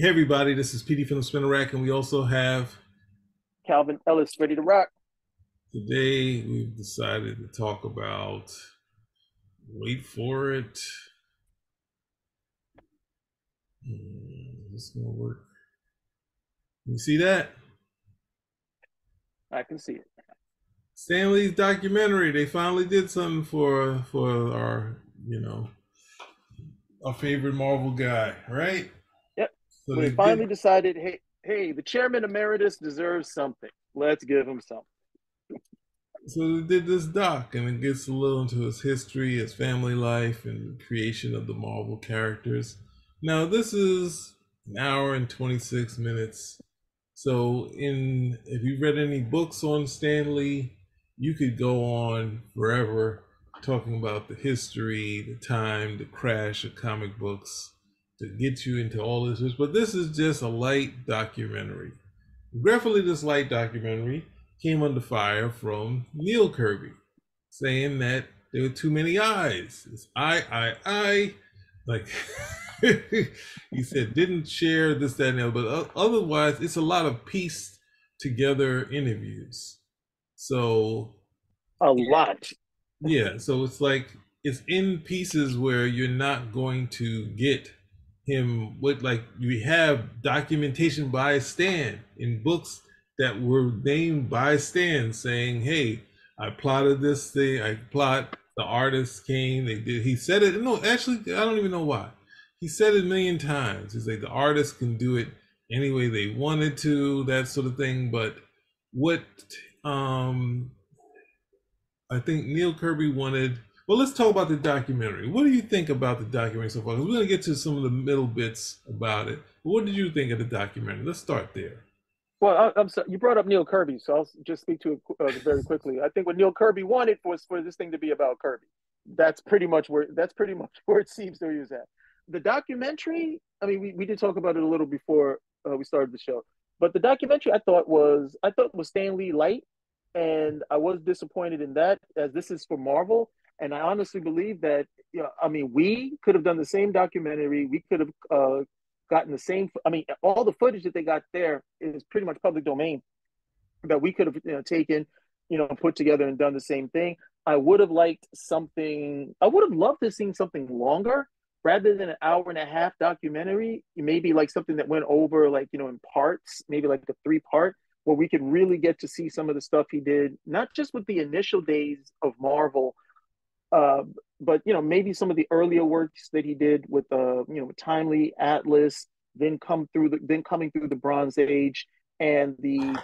Hey everybody, this is PD from the Spinner Rack, and we also have Calvin Ellis ready to rock. Today we've decided to talk about wait for it. Hmm, this gonna work? You see that? I can see it. Stan Lee's documentary. They finally did something for for our, you know, our favorite Marvel guy, right? So we finally did... decided, hey, hey, the chairman emeritus deserves something. Let's give him something. So they did this doc, and it gets a little into his history, his family life, and the creation of the Marvel characters. Now, this is an hour and 26 minutes. So, in if you've read any books on Stanley, you could go on forever talking about the history, the time, the crash of comic books to get you into all this. But this is just a light documentary. Regretfully, this light documentary came under fire from Neal Kirby, saying that there were too many eyes. It's I, I, I. Like he said, didn't share this, that, and that. But otherwise, it's a lot of pieced together interviews. So a lot. Yeah. So it's like it's in pieces where you're not going to get him what like we have documentation by Stan in books that were named by Stan saying, "Hey, I plotted this thing. I plot." The artist came. They did. He said it. No, actually, I don't even know why. He said it a million times. He's like the artist can do it any way they wanted to, that sort of thing. But what um I think Neal Kirby wanted. Well, let's talk about the documentary. What do you think about the documentary so far? Because we're going to get to some of the middle bits about it. What did you think of the documentary? Let's start there. Well, I, am sorry. You brought up Neal Kirby, so I'll just speak to it uh, very quickly. I think what Neal Kirby wanted was for this thing to be about Kirby. That's pretty much where that's pretty much where it seems to use at. The documentary. I mean, we, we did talk about it a little before uh, we started the show, but the documentary I thought was I thought was Stan Lee light, and I was disappointed in that as this is for Marvel, and I honestly believe that you know, I mean, we could have done the same documentary. We could have uh, gotten the same. I mean, all the footage that they got there is pretty much public domain that we could have you know, taken, you know, put together and done the same thing. I would have liked something. I would have loved to have seen something longer rather than an hour and a half documentary. Maybe like something that went over like you know in parts, maybe like a three part, where we could really get to see some of the stuff he did, not just with the initial days of Marvel. Uh, but you know maybe some of the earlier works that he did with uh you know timely atlas then come through the then coming through the bronze age and the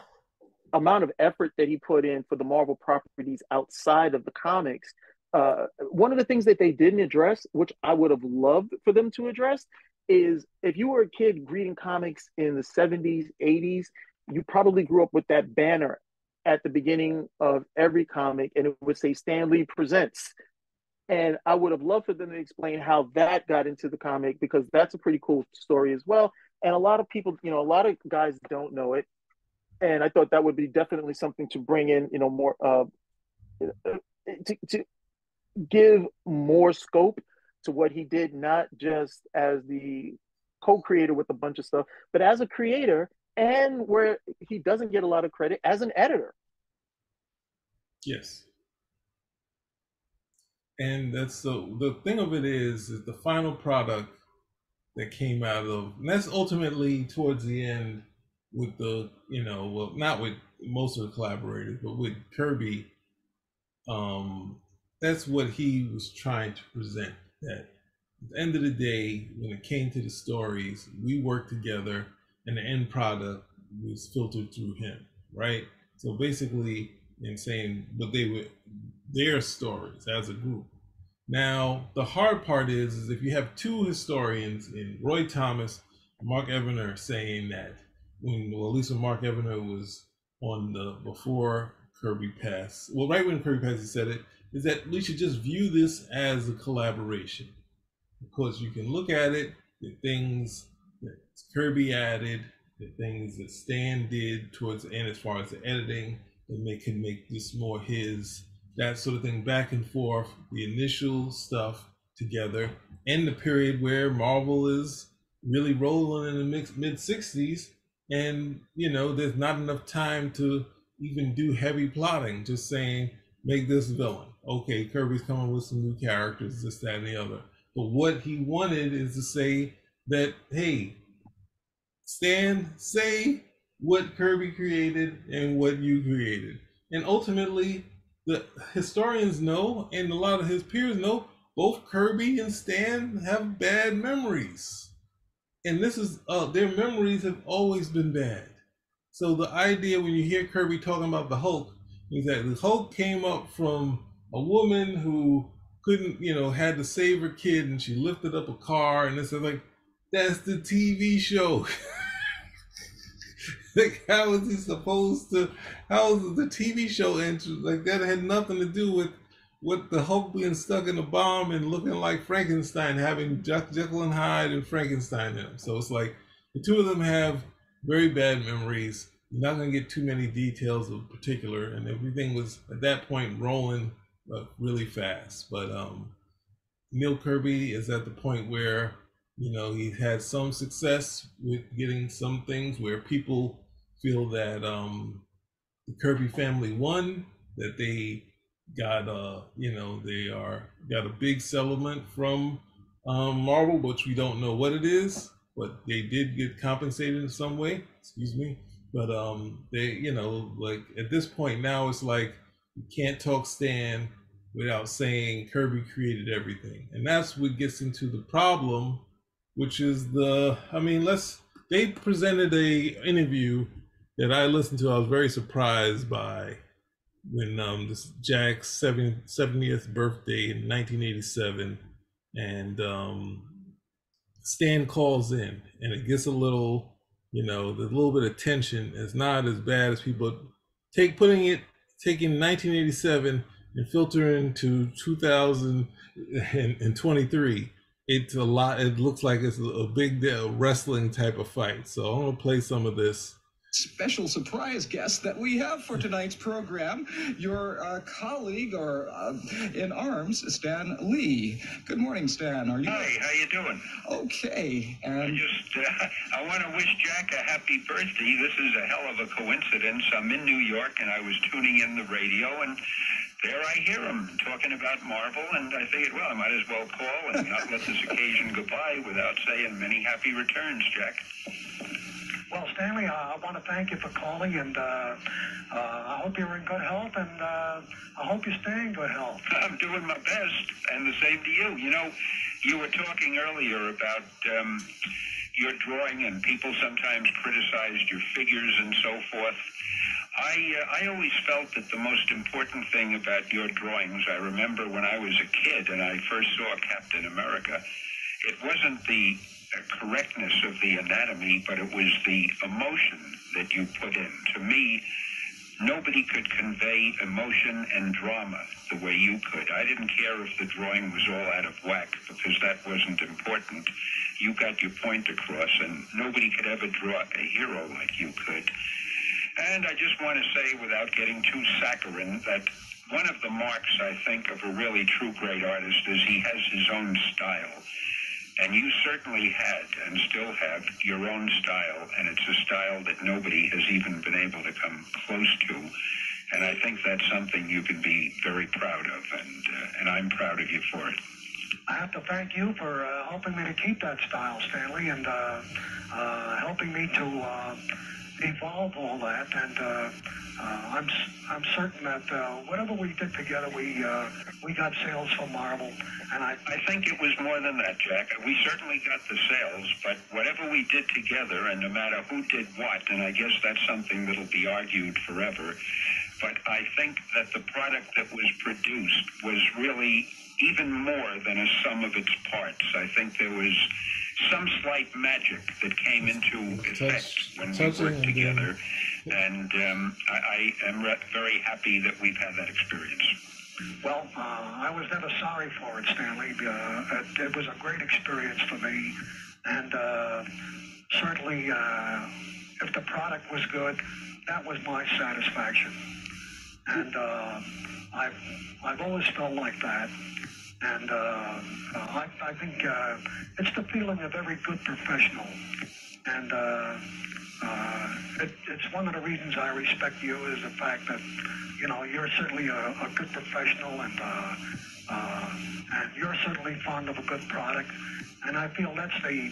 amount of effort that he put in for the marvel properties outside of the comics uh, one of the things that they didn't address which i would have loved for them to address is if you were a kid reading comics in the 70s 80s you probably grew up with that banner at the beginning of every comic and it would say Stan Lee presents and I would have loved for them to explain how that got into the comic because that's a pretty cool story as well. And a lot of people, you know, a lot of guys don't know it. And I thought that would be definitely something to bring in, you know, more uh, to, to give more scope to what he did, not just as the co-creator with a bunch of stuff, but as a creator and where he doesn't get a lot of credit as an editor. Yes and that's the the thing of it is is the final product that came out of and that's ultimately towards the end with the you know well not with most of the collaborators but with kirby um that's what he was trying to present that at the end of the day when it came to the stories we worked together and the end product was filtered through him right? So basically in saying but they were their stories as a group. Now, the hard part is, is if you have two historians in Roy Thomas and Mark Evanier saying that when, well, at least when Mark Evanier was on the before Kirby passed, well, right when Kirby passed, he said it, is that we should just view this as a collaboration. Because you can look at it, the things that Kirby added, the things that Stan did towards the end as far as the editing, that make can make this more his that sort of thing back and forth, the initial stuff together, and the period where Marvel is really rolling in the mid 60s, and you know, there's not enough time to even do heavy plotting. Just saying, make this villain. Okay, Kirby's coming with some new characters, this, that, and the other. But what he wanted is to say that, hey, Stan, say what Kirby created and what you created. And ultimately, the historians know, and a lot of his peers know, both Kirby and Stan have bad memories. And this is, uh, their memories have always been bad. So the idea when you hear Kirby talking about the Hulk is that the Hulk came up from a woman who couldn't, you know, had to save her kid and she lifted up a car and it's like, that's the TV show. like how is he supposed to how is the TV show enter like that had nothing to do with with the Hulk being stuck in a bomb and looking like Frankenstein, having Jekyll and Hyde and Frankenstein in him. So it's like the two of them have very bad memories. You're not going to get too many details of particular, and everything was at that point rolling uh, really fast. But um, Neal Kirby is at the point where you know he had some success with getting some things where people feel that um, the Kirby family won, that they got uh you know they are got a big settlement from um, Marvel, which we don't know what it is, but they did get compensated in some way. Excuse me, but um they you know like at this point now it's like you can't talk Stan without saying Kirby created everything, and that's what gets into the problem, which is the I mean let's they presented a interview that I listened to. I was very surprised by when um, this Jack's 70th birthday in 1987, and um, Stan calls in, and it gets a little, you know, a little bit of tension. It's not as bad as people take putting it, taking 1987 and filtering to 2023. It's a lot. It looks like it's a big wrestling type of fight. So I'm gonna play some of this special surprise guest that we have for tonight's program, your uh, colleague or uh, in arms, Stan Lee. Good morning, Stan. Are you? Hi. How you doing? Okay. And I just uh, I want to wish Jack a happy birthday. This is a hell of a coincidence. I'm in New York and I was tuning in the radio and. There I hear him talking about Marvel, and I figured, well, I might as well call and not let this occasion go by without saying many happy returns, Jack. Well, Stanley, uh, I want to thank you for calling, and uh, uh, I hope you're in good health, and uh, I hope you stay in good health. I'm doing my best, and the same to you. You know, you were talking earlier about um, your drawing, and people sometimes criticized your figures and so forth. I, uh, I always felt that the most important thing about your drawings, I remember when I was a kid and I first saw Captain America, it wasn't the correctness of the anatomy, but it was the emotion that you put in. To me, nobody could convey emotion and drama the way you could. I didn't care if the drawing was all out of whack because that wasn't important. You got your point across, and nobody could ever draw a hero like you could. And I just want to say, without getting too saccharine, that one of the marks, I think, of a really true great artist is he has his own style. And you certainly had and still have your own style, and it's a style that nobody has even been able to come close to. And I think that's something you can be very proud of, and uh, and I'm proud of you for it. I have to thank you for uh, helping me to keep that style, Stanley, and uh, uh helping me to uh, evolve all that. And uh, uh, I'm I'm certain that uh, whatever we did together, we uh, we got sales for Marvel. And I I think it was more than that, Jack. We certainly got the sales, but whatever we did together, and no matter who did what, and I guess that's something that'll be argued forever. But I think that the product that was produced was really even more than a sum of its parts. I think there was some slight magic that came into effect when we worked together. And um, I, I, am re- very happy that we've had that experience. Well, uh, I was never sorry for it, Stanley. Uh, it, it, was a great experience for me. And uh, certainly, uh, if the product was good, that was my satisfaction. And uh, I've, I've always felt like that. And uh, uh, I, I think uh, it's the feeling of every good professional. And uh, it, it's one of the reasons I respect you is the fact that, you know, you're certainly a, a good professional and, and you're certainly fond of a good product. And I feel that's the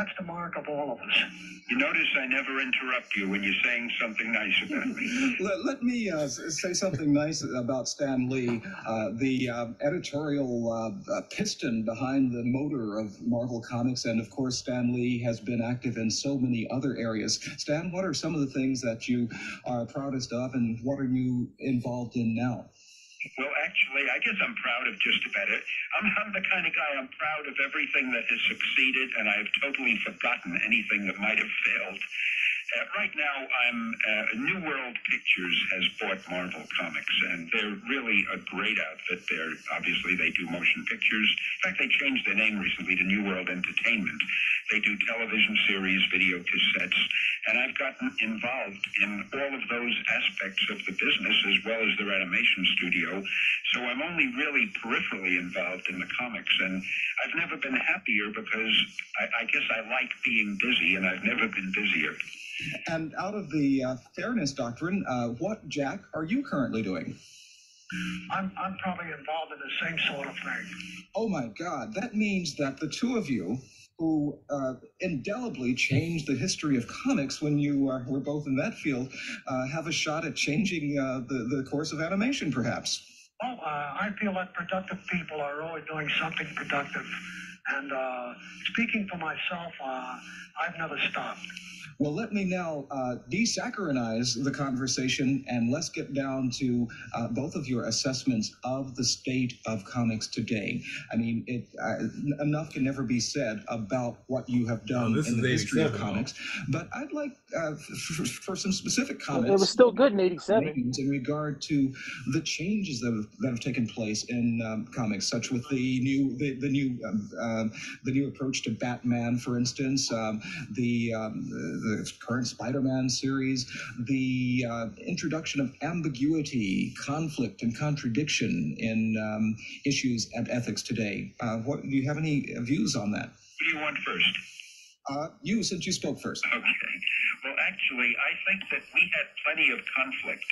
that's the mark of all of us. You notice I never interrupt you when you're saying something nice about me. Let, let me uh, say something nice about Stan Lee, uh, the uh, editorial uh, uh, piston behind the motor of Marvel Comics. And of course, Stan Lee has been active in so many other areas. Stan, what are some of the things that you are proudest of, and what are you involved in now? Well, actually, I guess I'm proud of just about it. I'm, I'm the kind of guy, I'm proud of everything that has succeeded, and I've totally forgotten anything that might have failed. Uh, right now, I'm uh, New World Pictures has bought Marvel Comics, and they're really a great outfit. They're obviously they do motion pictures. In fact, they changed their name recently to New World Entertainment. They do television series, video cassettes, and I've gotten involved in all of those aspects of the business as well as their animation studio. So I'm only really peripherally involved in the comics, and I've never been happier because I, I guess I like being busy, and I've never been busier. And out of the uh, fairness doctrine, uh, what, Jack, are you currently doing? I'm, I'm probably involved in the same sort of thing. Oh my God, that means that the two of you, who uh, indelibly changed the history of comics when you uh, were both in that field, uh, have a shot at changing uh, the, the course of animation, perhaps. Well, uh, I feel that productive people are always doing something productive. And uh, speaking for myself, uh, I've never stopped. Well, let me now uh, desaccharinize the conversation and let's get down to uh, both of your assessments of the state of comics today. I mean, it, uh, enough can never be said about what you have done this in the history of comics, but I'd like uh, for, for some specific comments. It was still good in '87. in regard to the changes that have, that have taken place in um, comics, such with the new the, the new um, um, the new approach to Batman, for instance, um, the, um, the the current Spider-Man series, the uh, introduction of ambiguity, conflict, and contradiction in um, issues and ethics today. Uh, what do you have any views on that? What do you want first? Uh, you, since you spoke first. Okay. Well, actually, I think that we had plenty of conflict.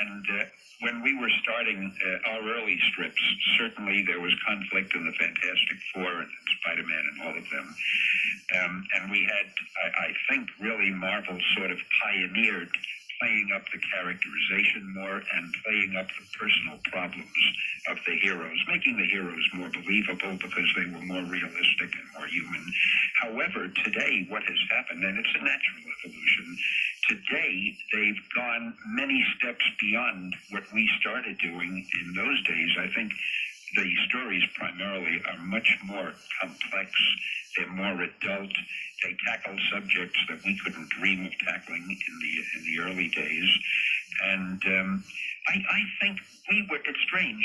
And uh, when we were starting uh, our early strips, certainly there was conflict in the Fantastic Four and Spider Man and all of them. Um, and we had, I, I think, really Marvel sort of pioneered playing up the characterization more and playing up the personal problems of the heroes, making the heroes more believable because they were more realistic and more human. However, today, what has happened, and it's a natural evolution, today they've gone many steps beyond what we started doing in those days. I think the stories primarily are much more complex. They're more adult. They tackle subjects that we couldn't dream of tackling in the in the early days. And um, I, I think we were. It's strange.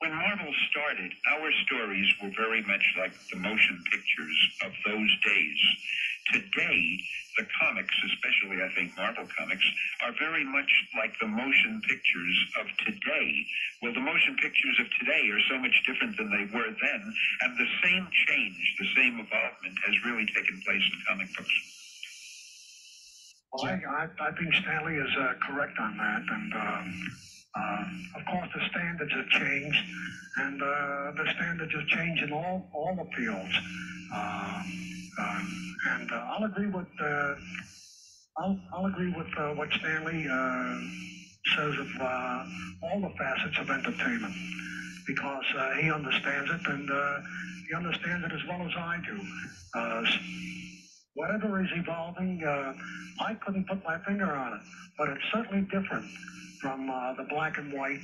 When Marvel started, our stories were very much like the motion pictures of those days. Today, the comics, especially I think Marvel comics, are very much like the motion pictures of today. Well, the motion pictures of today are so much different than they were then, and the same change, the same evolvement has really taken place in comic books. Well, I, I, think Stanley is uh, correct on that. And um, uh, of course, the standards have changed, and uh, the standards have changed in all, all the fields. Um, and uh, I'll agree with uh, I'll, I'll agree with uh, what Stanley uh, says of uh, all the facets of entertainment because uh, he understands it and he understands it as well as I do. Whatever is evolving, I couldn't put my finger on it, but it's certainly different from the black and white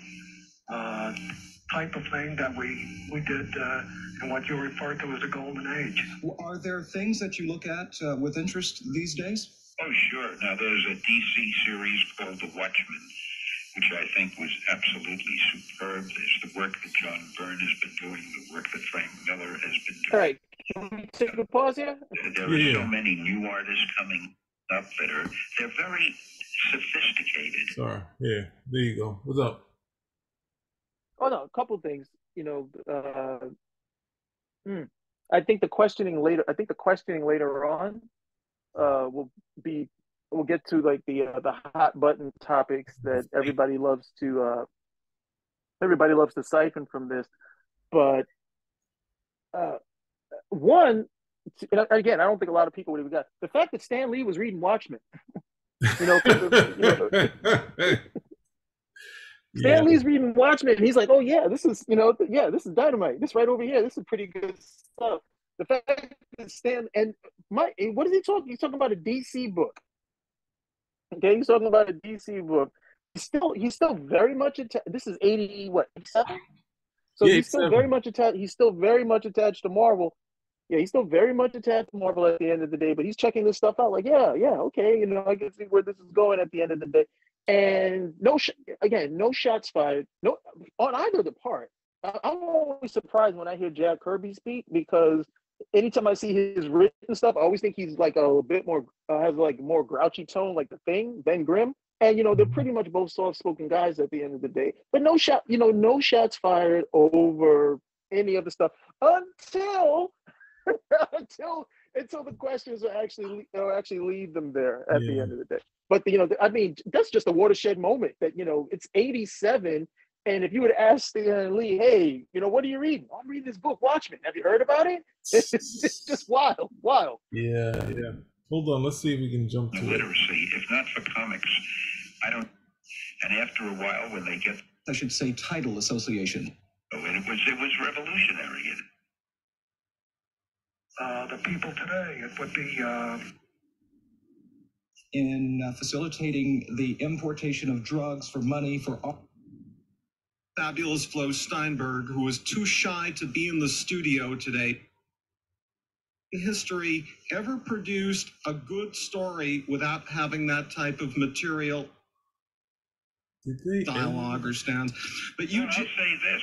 type of thing that we we did uh, and what you referred to as the golden age. Are there things that you look at uh, with interest these days? Oh, sure. Now, there's a DC series called The Watchmen, which I think was absolutely superb. There's the work that John Byrne has been doing, the work that Frank Miller has been doing. All right, can we take a pause here? There are Yeah. so many new artists coming up that are they're very sophisticated. Sorry. Yeah. There you go. What's up? Oh no, a couple things. you know, uh, hmm, I think the questioning later. I think the questioning later on uh, will be. We'll get to like the uh, the hot button topics that everybody loves to. Uh, everybody loves to siphon from this, but uh, one again, I don't think a lot of people would have got the fact that Stan Lee was reading Watchmen. you know, you know Stan yeah. Lee's reading Watchmen, and he's like, "Oh yeah, this is you know, yeah, this is dynamite. This right over here, this is pretty good stuff." The fact that Stan and my, what is he talking? He's talking about a DC book. Okay, he's talking about a DC book. He's still, he's still very much attached. This is eighty what seven. So yeah, he's still seven. very much attached. He's still very much attached to Marvel. Yeah, he's still very much attached to Marvel at the end of the day. But he's checking this stuff out. Like, yeah, yeah, okay, you know, I can see where this is going at the end of the day. And no, sh- again, no shots fired. No, on either the part. I- I'm always surprised when I hear Jack Kirby speak because anytime I see his written stuff, I always think he's like a bit more uh, has like more grouchy tone, like the Thing, Ben Grimm. And you know they're pretty much both soft-spoken guys at the end of the day. But no shot, you know, no shots fired over any of the stuff until until until the questions are actually are actually lead them there at yeah. the end of the day. But you know, I mean, that's just a watershed moment. That you know, it's '87, and if you would ask Stan Lee, "Hey, you know, what are you reading?" I'm reading this book, Watchmen. Have you heard about it? It's, it's just wild, wild. Yeah, yeah. Hold on, let's see if we can jump to literacy. It. If not for comics, I don't. And after a while, when they get, I should say, title association. Oh, and it was it was revolutionary. It, uh, the people today. It would be. Uh... In uh, facilitating the importation of drugs for money for all. Fabulous Flo Steinberg, who was too shy to be in the studio today. History ever produced a good story without having that type of material dialogue or stands. But you well, I'll say this: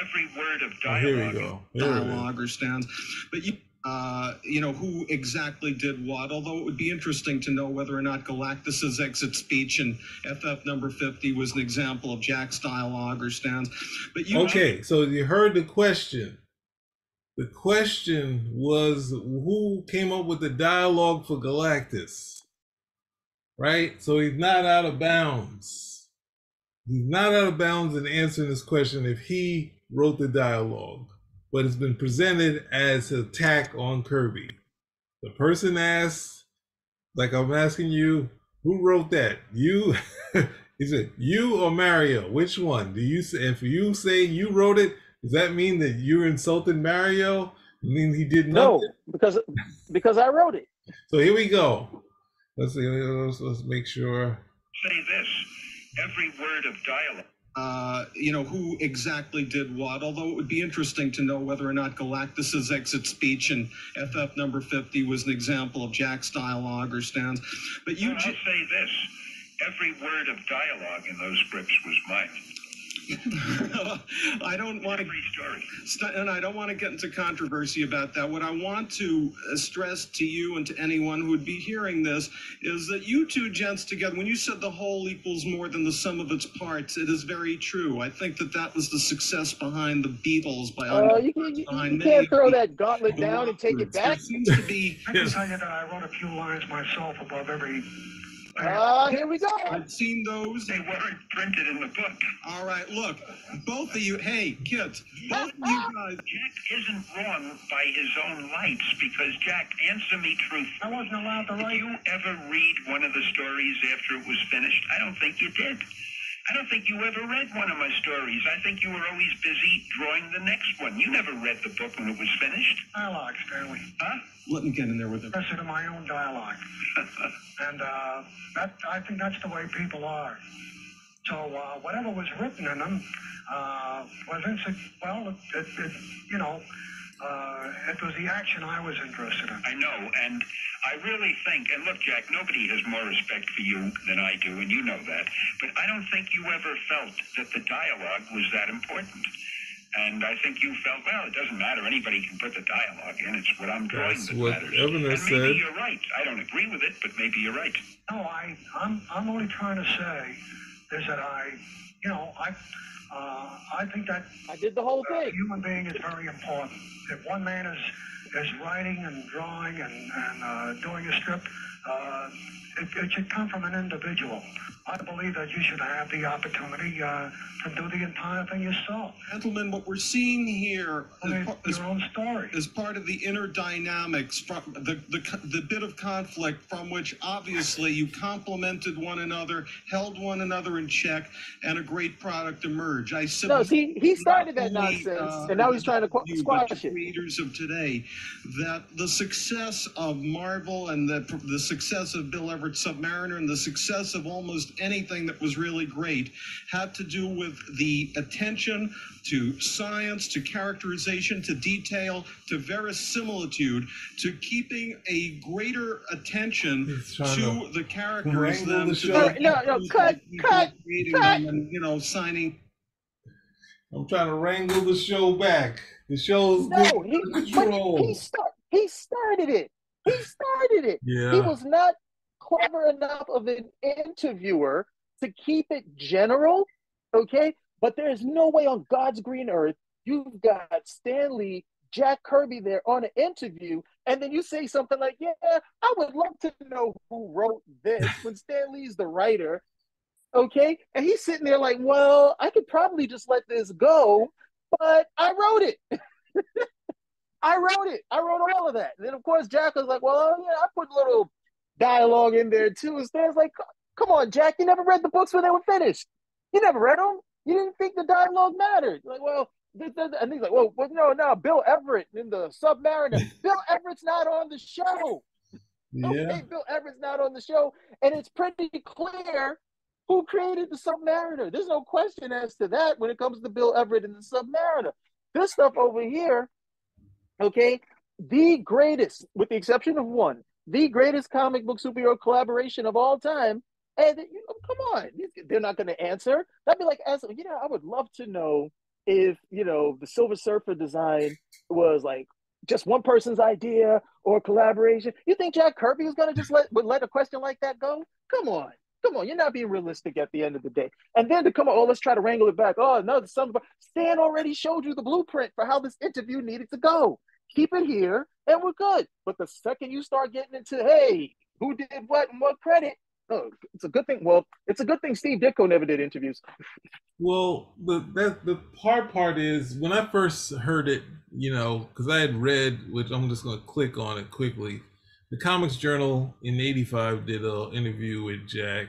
every word of dialogue, oh, here we go. Here dialogue or stands. But you uh, you know, who exactly did what, although it would be interesting to know whether or not Galactus's exit speech in FF number 50 was an example of Jack's dialogue or stands. But you Okay, so you heard the question. The question was who came up with the dialogue for Galactus? Right? So he's not out of bounds. He's not out of bounds in answering this question if he wrote the dialogue but it's been presented as an attack on Kirby. The person asks, like I'm asking you, who wrote that? You? he said, you or Mario? Which one? Do you say, if you say you wrote it, does that mean that you're insulting Mario? I mean he did nothing? No, because because I wrote it. So here we go. Let's see. Let's, let's make sure. Say this: every word of dialogue uh, you know, who exactly did what, although it would be interesting to know whether or not Galactus's exit speech in FF number 50 was an example of Jack's dialogue or stands. But you... Well, I'll say this. Every word of dialogue in those scripts was mine. I don't want to, and I don't want to get into controversy about that. What I want to uh, stress to you and to anyone who would be hearing this is that you two gents together, when you said the whole equals more than the sum of its parts, it is very true. I think that that was the success behind the Beatles. By uh, you, you, you can't throw that gauntlet down and take it back. There seems to be. I can tell you that I wrote a few lines myself above every uh, here we go. I've seen those. They weren't printed in the book. All right, look, both of you. Hey, kids, both of you guys. Jack isn't wrong by his own lights because Jack, answer me truthfully. I wasn't allowed to write. Did you ever read one of the stories after it was finished? I don't think you did. I don't think you ever read one of my stories. I think you were always busy drawing the next one. You never read the book when it was finished. Dialogue, Stanley. Huh? Let me get in there with it. Listen to my own dialogue. and uh, that I think that's the way people are. So uh, whatever was written in them uh, was insig- well, it, it, it, you know, uh, it was the action I was interested in. I know, and I really think, and look, Jack, nobody has more respect for you than I do, and you know that. But I don't think you ever felt that the dialogue was that important. And I think you felt, well, it doesn't matter. Anybody can put the dialogue in. It's what I'm drawing That's that what matters. Evan and maybe said. you're right. I don't agree with it, but maybe you're right. No, I, I'm, I'm only trying to say is that I, you know, I, uh, I think that I did the whole a thing. human being is very important. If one man is is writing and drawing and, and uh, doing a strip, uh, it, it should come from an individual. I believe that you should have the opportunity uh, to do the entire thing yourself. Gentlemen, what we're seeing here I is, par- is, your own story. is part of the inner dynamics, from the, the, the bit of conflict from which obviously you complemented one another, held one another in check, and a great product emerged. I said, No, submit see, he started that only, nonsense, uh, and now he's trying to qu- you, but squash the it. creators of today that the success of Marvel and the the success of Bill Everett Submariner and the success of almost anything that was really great had to do with the attention to science, to characterization, to detail, to verisimilitude, to keeping a greater attention to to the characters wrangle than the to show. the No, no, cut, cut, cut. and you know signing I'm trying to wrangle the show back. The show's No, getting he, but control. he start, he started it. He started it. yeah. He was not clever enough of an interviewer to keep it general, okay? But there's no way on God's green earth you've got Stanley, Jack Kirby there on an interview, and then you say something like, "Yeah, I would love to know who wrote this." when Stanley's the writer, okay, and he's sitting there like, "Well, I could probably just let this go, but I wrote it." I wrote it. I wrote all of that. And then of course Jack was like, "Well, oh, yeah, I put a little dialogue in there too." And Stan's like, "Come on, Jack, you never read the books when they were finished. You never read them. You didn't think the dialogue mattered." Like, well, this, this, and he's like, "Well, well, no, no, Bill Everett in the Submariner. Bill Everett's not on the show. yeah. Okay, Bill Everett's not on the show, and it's pretty clear." Who created the Submariner? There's no question as to that when it comes to Bill Everett and the Submariner. This stuff over here, okay, the greatest, with the exception of one, the greatest comic book superhero collaboration of all time. And you know, come on, they're not going to answer. That'd be like asking, you know, I would love to know if you know the Silver Surfer design was like just one person's idea or collaboration. You think Jack Kirby is going to just let would let a question like that go? Come on. Come on, you're not being realistic at the end of the day. And then to come on, oh, let's try to wrangle it back. Oh, no, some Stan already showed you the blueprint for how this interview needed to go. Keep it here, and we're good. But the second you start getting into, hey, who did what and what credit? Oh, it's a good thing. Well, it's a good thing Steve Ditko never did interviews. Well, the that the hard part is when I first heard it, you know, because I had read, which I'm just going to click on it quickly. The Comics Journal in '85 did an interview with Jack,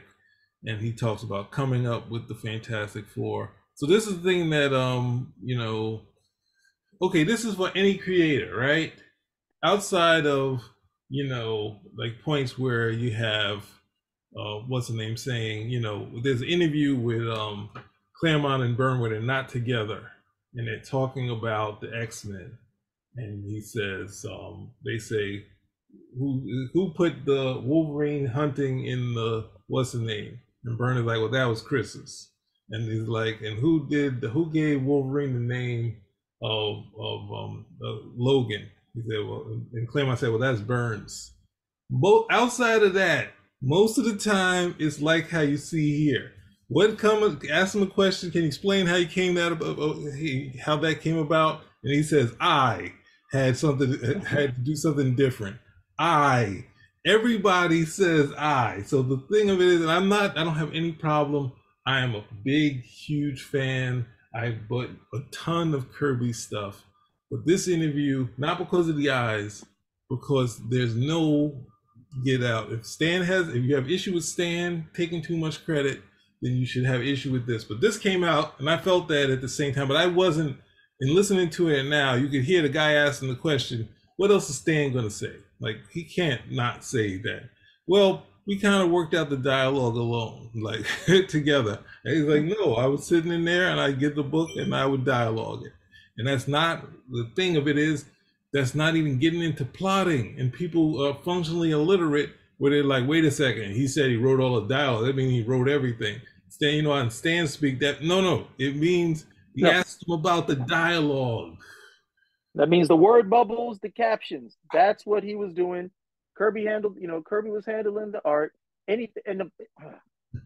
and he talks about coming up with the Fantastic Four. So this is the thing that um, you know, okay, this is for any creator, right? Outside of you know, like points where you have uh, what's the name saying, you know, there's an interview with um Claremont and Burnwood and not together and they're talking about the X-Men. And he says, um, they say, who who put the Wolverine hunting in the what's the name? And Byrne is like, well, that was Chris's. And he's like, and who did the who gave Wolverine the name of of um uh, Logan? He said, well, and Claremont said, well, that's Byrne's. Both outside of that, most of the time it's like how you see here. What come ask him a question? Can you explain how you came that about how that came about? And he says, I had something had to do something different. I. Everybody says I. So the thing of it is, and I'm not. I don't have any problem. I am a big, huge fan. I bought a ton of Kirby stuff. But this interview, not because of the eyes, because there's no get out. If Stan has, if you have issue with Stan taking too much credit, then you should have issue with this. But this came out, and I felt that at the same time. But I wasn't. In listening to it now, you could hear the guy asking the question, "What else is Stan going to say?" Like he can't not say that. Well, we kind of worked out the dialogue alone, like together. And he's like, "No, I was sitting in there, and I'd get the book, and I would dialogue it." And that's not the thing of it is that's not even getting into plotting. And people are functionally illiterate where they're like, wait a second, he said he wrote all the dialogue. That means he wrote everything. Stan, you know, on Stan speak that no, no, it means he No. asked him about the dialogue. That means the word bubbles, the captions. That's what he was doing. Kirby handled, you know, Kirby was handling the art. Anything, and the,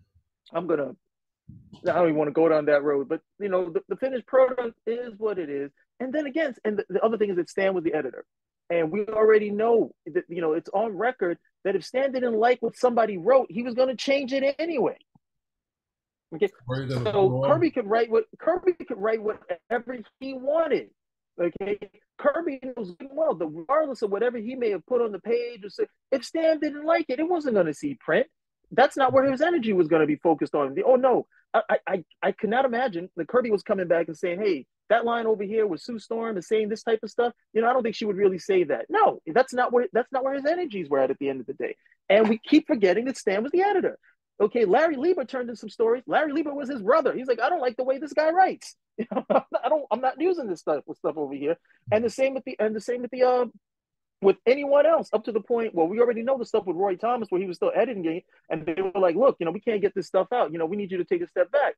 I'm gonna I don't even want to go down that road, but you know, the, the finished product is what it is. And then again, and the, the other thing is that Stan was the editor. And we already know that, you know, it's on record that if Stan didn't like what somebody wrote, he was going to change it anyway. Okay. So Kirby could write what Kirby could write whatever he wanted. Okay. Kirby knows well that regardless of whatever he may have put on the page or if Stan didn't like it, it wasn't going to see print. That's not where his energy was going to be focused on. The, oh no, I, I I cannot imagine that Kirby was coming back and saying, "Hey, that line over here with Sue Storm and saying this type of stuff." You know, I don't think she would really say that. No, that's not where that's not where his energies were at at the end of the day. And we keep forgetting that Stan was the editor. Okay, Larry Lieber turned in some stories. Larry Lieber was his brother. He's like, I don't like the way this guy writes. I don't. I'm not using this stuff with stuff over here. And the same with the and the same with the uh, with anyone else up to the point well we already know the stuff with roy thomas where he was still editing it and they were like look you know we can't get this stuff out you know we need you to take a step back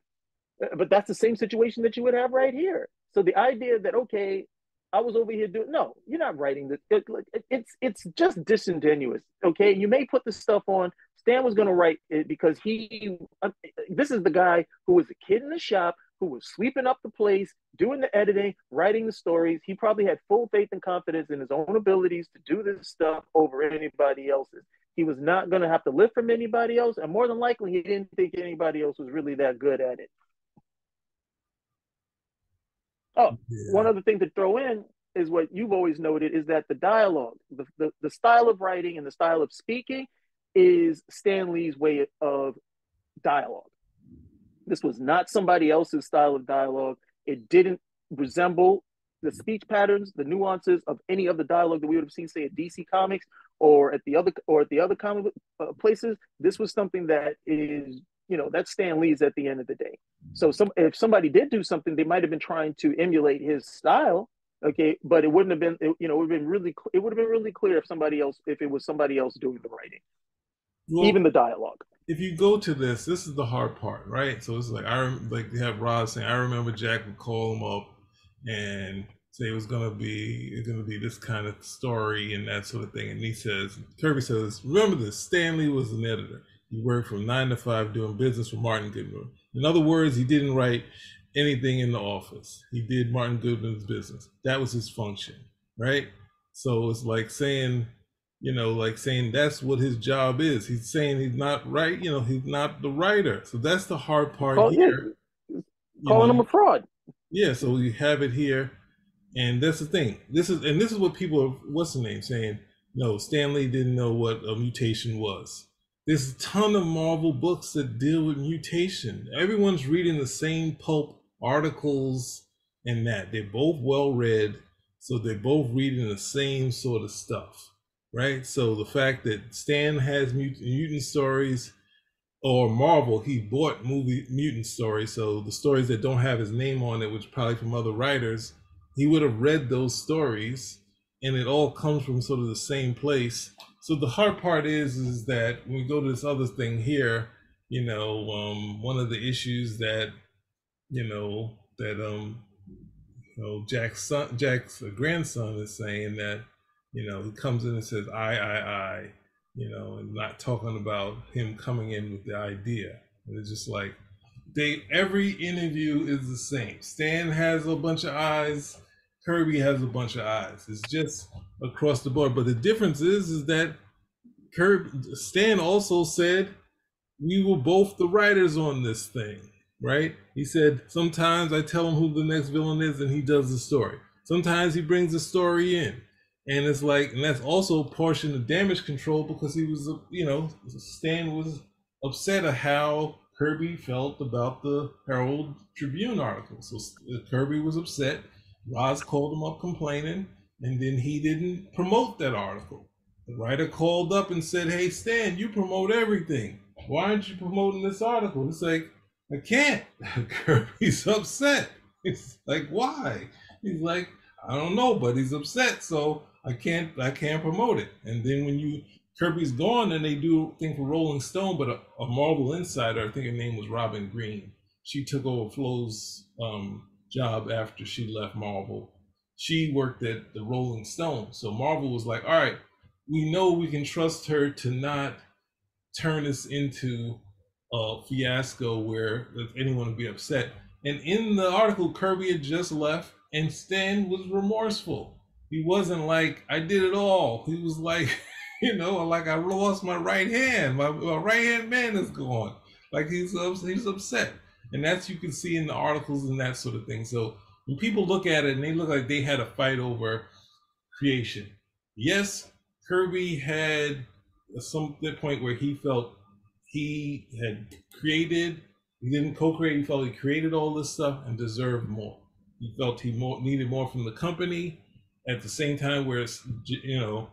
uh, but that's the same situation that you would have right here so the idea that okay i was over here doing no you're not writing this it, it, it's it's just disingenuous okay you may put the stuff on stan was going to write it because he uh, this is the guy who was a kid in the shop who was sweeping up the place, doing the editing, writing the stories. He probably had full faith and confidence in his own abilities to do this stuff over anybody else's. He was not going to have to lift from anybody else, and more than likely, he didn't think anybody else was really that good at it. Oh, yeah. one other thing to throw in is what you've always noted is that the dialogue, the, the, the style of writing and the style of speaking is Stan Lee's way of dialogue. This was not somebody else's style of dialogue. It didn't resemble the speech patterns, the nuances of any of the dialogue that we would have seen, say, at DC Comics or at the other or at the other comic uh, places. This was something that is, you know, that's Stan Lee's at the end of the day. So, some if somebody did do something, they might have been trying to emulate his style, okay, but it wouldn't have been, it, you know, it would have been really, it would have been really clear if somebody else, if it was somebody else doing the writing, well, even the dialogue if you go to this, this is the hard part, right? So it's like I like they have Rod saying, I remember Jack would call him up and say it was gonna be it's gonna be this kind of story and that sort of thing. And he says, Kirby says, remember this, Stanley was an editor. He worked from nine to five doing business for Martin Goodman. In other words, he didn't write anything in the office. He did Martin Goodman's business. That was his function, right? So it's like saying you know, like saying that's what his job is. He's saying he's not right, you know, he's not the writer. So that's the hard part here. Yeah. Calling know? him a fraud. Yeah, so you have it here. And that's the thing. This is and this is what people are what's the name saying, no, Stanley didn't know what a mutation was. There's a ton of Marvel books that deal with mutation. Everyone's reading the same pulp articles and that. They're both well read, so they're both reading the same sort of stuff right? So the fact that Stan has mutant, mutant stories, or Marvel, he bought movie mutant stories. So the stories that don't have his name on it, which probably from other writers, he would have read those stories, and it all comes from sort of the same place. So the hard part is, is that when we go to this other thing here, you know, um, one of the issues that, you know, that um, you know, Jack's son, Jack's grandson is saying that you know, he comes in and says, I, I, I, you know, and not talking about him coming in with the idea. And it's just like, they every interview is the same. Stan has a bunch of eyes, Kirby has a bunch of eyes. It's just across the board. But the difference is, is that Kirby, Stan also said we were both the writers on this thing, right? He said sometimes I tell him who the next villain is, and he does the story. Sometimes he brings the story in and it's like, and that's also a portion of damage control because he was, you know, Stan was upset at how Kirby felt about the Herald Tribune article. So uh, Kirby was upset. Roz called him up complaining, and then he didn't promote that article. The writer called up and said, "Hey Stan, you promote everything. Why aren't you promoting this article?" It's like, "I can't." Kirby's upset. It's like, "Why?" He's like, "I don't know, but he's upset." So I can't I can't promote it. And then when you Kirby's gone, and they do thing for Rolling Stone, but a, a, Marvel insider, I think her name was Robin Green. She took over Flo's um, job after she left Marvel. She worked at the Rolling Stone, so Marvel was like, "All right, we know we can trust her to not turn us into a fiasco where anyone would be upset. And in the article, Kirby had just left, and Stan was remorseful. He wasn't like, I did it all. He was like, you know, like I lost my right hand. My, my right hand man is gone. Like he's he's upset, and that's you can see in the articles and that sort of thing. So when people look at it and they look like they had a fight over creation, yes, Kirby had some point where he felt he had created, he didn't co-create. He felt he created all this stuff and deserved more. He felt he more, needed more from the company. At the same time, where it's you know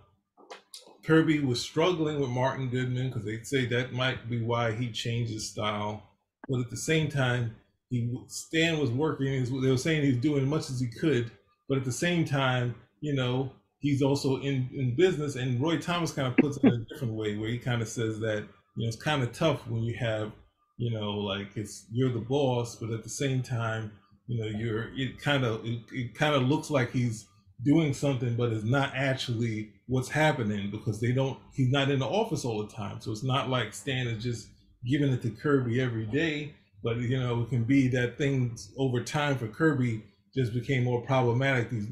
Kirby was struggling with Martin Goodman because they say that might be why he changed his style. But at the same time, he Stan was working. They were saying he's doing as much as he could, but at the same time, you know, he's also in in business. And Roy Thomas kind of puts it in a different way, where he kind of says that you know it's kind of tough when you have you know like it's you're the boss, but at the same time, you know, you're it kind of it, it kind of looks like he's doing something, but it's not actually what's happening because they don't. He's not in the office all the time, so it's not like Stan is just giving it to Kirby every day. But you know, it can be that things over time for Kirby just became more problematic. These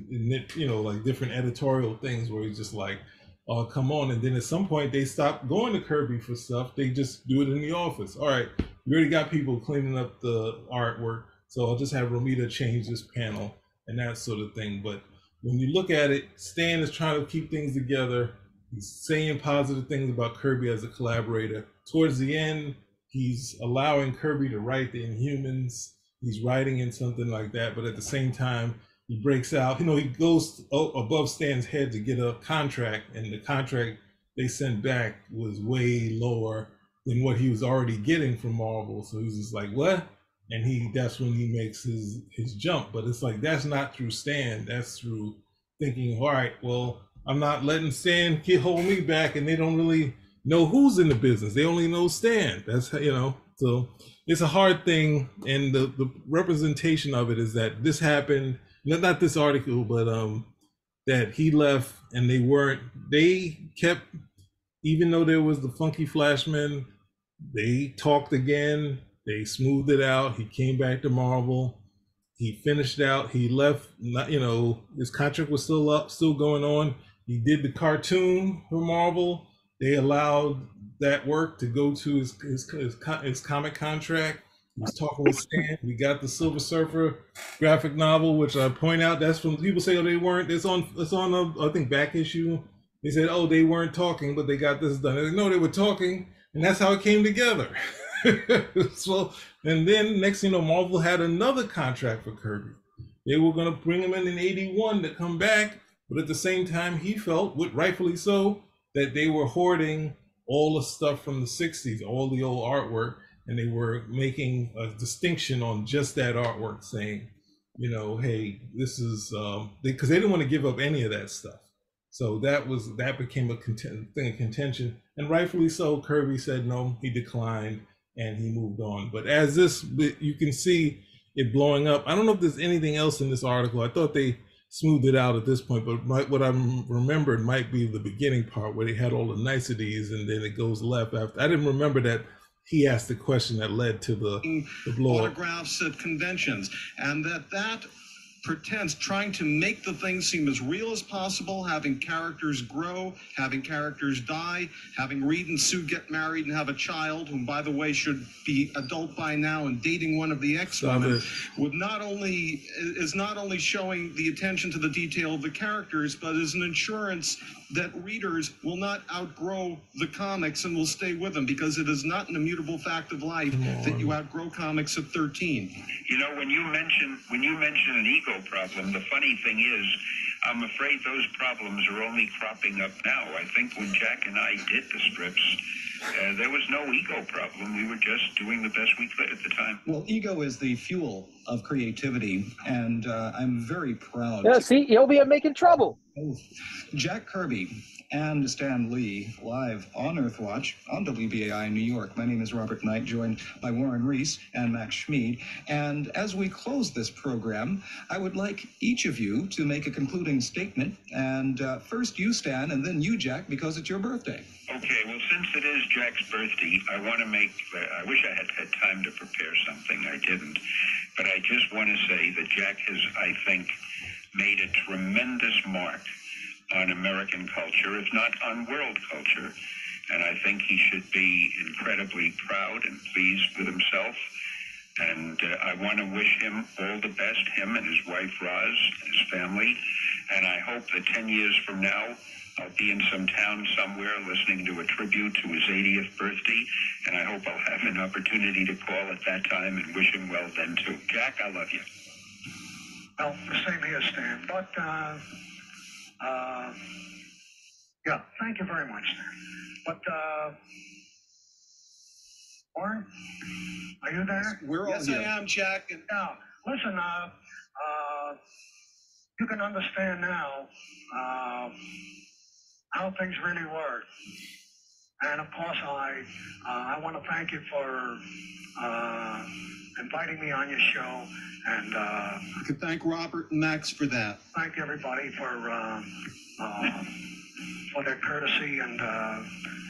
you know, like different editorial things where he's just like, "Oh, come on!" And then at some point they stop going to Kirby for stuff. They just do it in the office. All right, we already got people cleaning up the artwork, so I'll just have Romita change this panel and that sort of thing. But when you look at it, Stan is trying to keep things together. He's saying positive things about Kirby as a collaborator. Towards the end, he's allowing Kirby to write the Inhumans. He's writing in something like that, but at the same time, he breaks out. You know, he goes above Stan's head to get a contract, and the contract they sent back was way lower than what he was already getting from Marvel. So he's just like, "What?" And he that's when he makes his his jump. But it's like that's not through stan that's through thinking all right well i'm not letting stan kid hold me back and they don't really know who's in the business. They only know stan that's you know so it's a hard thing. And the the representation of it is that this happened. Not not this article but um that he left and they weren't they kept even though there was the funky flashman they talked again they smoothed it out. He came back to Marvel. He finished out. He left. Not, you know, his contract was still up, still going on. He did the cartoon for Marvel. They allowed that work to go to his his, his, his comic contract. He was talking with Stan. We got the Silver Surfer graphic novel, which I point out that's from people say, oh, they weren't. It's on. It's on. A, I think back issue. They said, oh, they weren't talking, but they got this done. Like, no, they were talking, and that's how it came together. so, and then next thing you know, Marvel had another contract for Kirby. They were going to bring him in in 81 to come back, but at the same time, he felt, rightfully so, that they were hoarding all the stuff from the 60s, all the old artwork, and they were making a distinction on just that artwork, saying, you know, hey, this is because um, they, they didn't want to give up any of that stuff. So that was that became a content, thing of contention, and rightfully so. Kirby said no, he declined, and he moved on. But as this, you can see it blowing up. I don't know if there's anything else in this article. I thought they smoothed it out at this point, but my, what I remembered might be the beginning part where they had all the niceties and then it goes left after. I didn't remember that he asked the question that led to the, the blow autographs at conventions and that that pretense, trying to make the thing seem as real as possible, having characters grow, having characters die, having Reed and Sue get married and have a child, whom, by the way, should be adult by now and dating one of the X-Women, would not only is not only showing the attention to the detail of the characters, but is an insurance that readers will not outgrow the comics and will stay with them because it is not an immutable fact of life that you outgrow comics at 13. You know, when you mention when you mention an ego problem, the funny thing is, I'm afraid those problems are only cropping up now. I think when Jack and I did the strips, uh, there was no ego problem. We were just doing the best we could at the time. Well, ego is the fuel of creativity, and uh, I'm very proud. Yeah, see, you'll be making trouble. Oh, Jack Kirby and Stan Lee live on Earthwatch on WBAI New York. My name is Robert Knight, joined by Warren Reece and Max Schmid. And as we close this program, I would like each of you to make a concluding statement. And uh, first you, Stan, and then you, Jack, because it's your birthday. Okay, well, since it is Jack's birthday, I want to make, I wish I had had time to prepare something. I didn't. But I just want to say that Jack has, I think, made a tremendous mark on American culture, if not on world culture. And I think he should be incredibly proud and pleased with himself. And uh, I want to wish him all the best, him and his wife Roz, his family. And I hope that 10 years from now, I'll be in some town somewhere listening to a tribute to his 80th birthday. And I hope I'll have an opportunity to call at that time and wish him well then, too. Jack, I love you. Well, the same here, Stan. But, uh, uh, yeah, thank you very much, Stan. But, uh, Warren, are you there? We're all Yes, here. I am, Jack. And Now, listen, uh, uh, you can understand now, uh, how things really were. And of course, I, uh, I want to thank you for, uh, inviting me on your show and, uh, I can thank Robert and Max for that. thank everybody for, uh, uh, for their courtesy and, uh,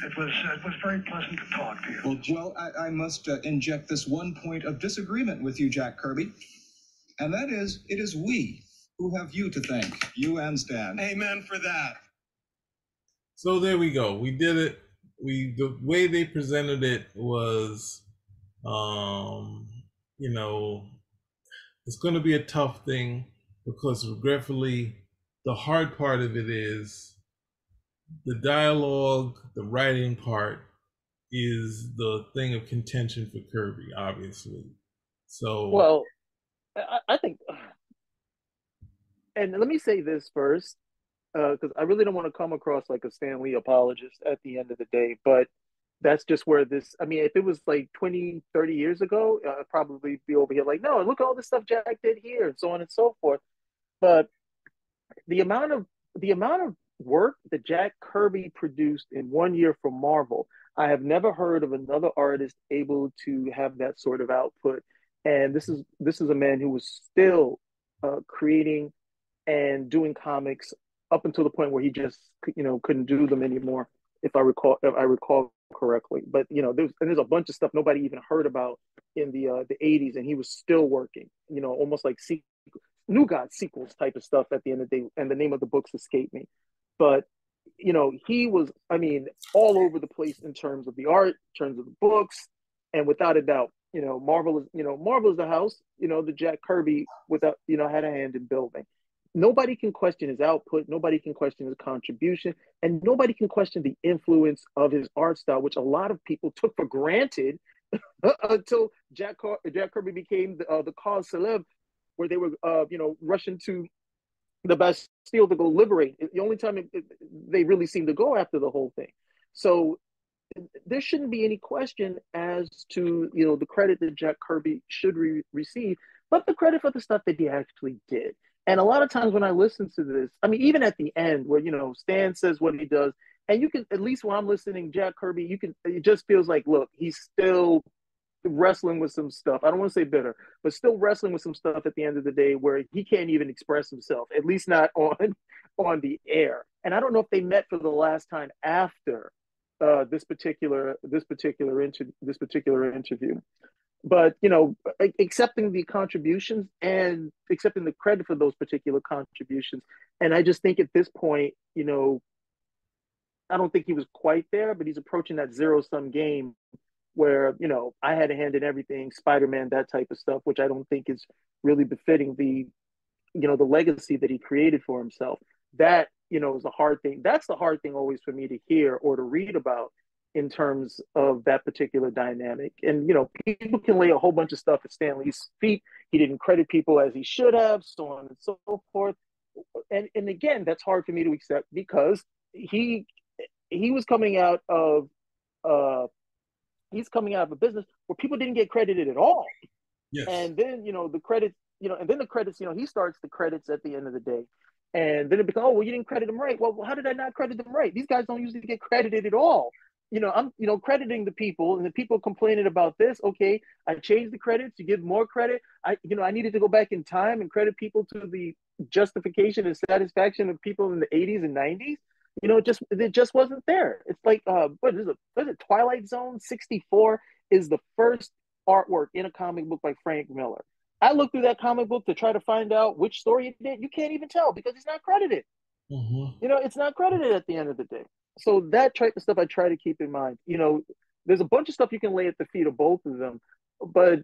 it was, it was very pleasant to talk to you. Well, J- Well, I, I must uh, inject this one point of disagreement with you, Jack Kirby. And that is, it is we who have you to thank, you and Stan. amen for that. So there we go. We did it. We the way they presented it was, um, you know, it's going to be a tough thing because regretfully, the hard part of it is the dialogue, the writing part is the thing of contention for Kirby, obviously. So Well, I, I think, and let me say this first, because I really don't want to come across like a Stan Lee apologist at the end of the day, but that's just where this, I mean, if it was like 20, 30 years ago, uh, I'd probably be over here like, no, look at all this stuff Jack did here, and so on and so forth. But the amount of the amount of work that Jack Kirby produced in one year for Marvel, I have never heard of another artist able to have that sort of output. And this is this is a man who was still uh, creating and doing comics up until the point where he just you know couldn't do them anymore, if I recall if I recall correctly. But you know, there's and there's a bunch of stuff nobody even heard about in the uh, the 80s, and he was still working. You know, almost like sequel, New God sequels type of stuff at the end of the day. And the name of the books escaped me, but you know, he was I mean all over the place in terms of the art, in terms of the books, and without a doubt, you know, Marvel is you know Marvel is the house. You know, the Jack Kirby without you know had a hand in building nobody can question his output. Nobody can question his contribution. And nobody can question the influence of his art style which a lot of people took for granted until jack, Car- jack kirby became the, uh, the cause celeb where they were uh, you know rushing to the bastille to go liberate. The only time it, it, they really seemed to go after the whole thing. So there shouldn't be any question as to you know the credit that jack kirby should re- receive but the credit for the stuff that he actually did and a lot of times when I listen to this, I mean, even at the end where, you know, Stan says what he does, and you can, at least when I'm listening, Jack Kirby, you can, it just feels like, look, he's still wrestling with some stuff. I don't want to say bitter, but still wrestling with some stuff at the end of the day where he can't even express himself, at least not on, on the air. And I don't know if they met for the last time after uh, this particular, this particular, inter- this particular interview but you know accepting the contributions and accepting the credit for those particular contributions. And i just think at this point you know i don't think he was quite there but he's approaching that zero sum game where you know i had a hand in everything spider-man that type of stuff which i don't think is really befitting the you know the legacy that he created for himself. That you know is a hard thing. That's the hard thing always for me to hear or to read about in terms of that particular dynamic. And, you know, people can lay a whole bunch of stuff at Stan Lee's feet. He didn't credit people as he should have, so on and so forth. And, and again, that's hard for me to accept because he he was coming out of uh he's coming out of a business where people didn't get credited at all. Yes. And then, you know, the credits, you know, and then the credits, you know, he starts the credits at the end of the day. And then it becomes, oh, well, you didn't credit them right. Well, how did I not credit them right? These guys don't usually get credited at all. You know, I'm, you know, crediting the people and the people complaining about this. Okay, I changed the credits. You give more credit. I, you know, I needed to go back in time and credit people to the justification and satisfaction of people in the 80s and 90s. You know, it just it just wasn't there. It's like, uh, what is it? What is it? Twilight Zone 64 is the first artwork in a comic book by Frank Miller. I looked through that comic book to try to find out which story it did. You can't even tell because it's not credited. Mm-hmm. You know, it's not credited at the end of the day. So that type of stuff I try to keep in mind. You know, there's a bunch of stuff you can lay at the feet of both of them, but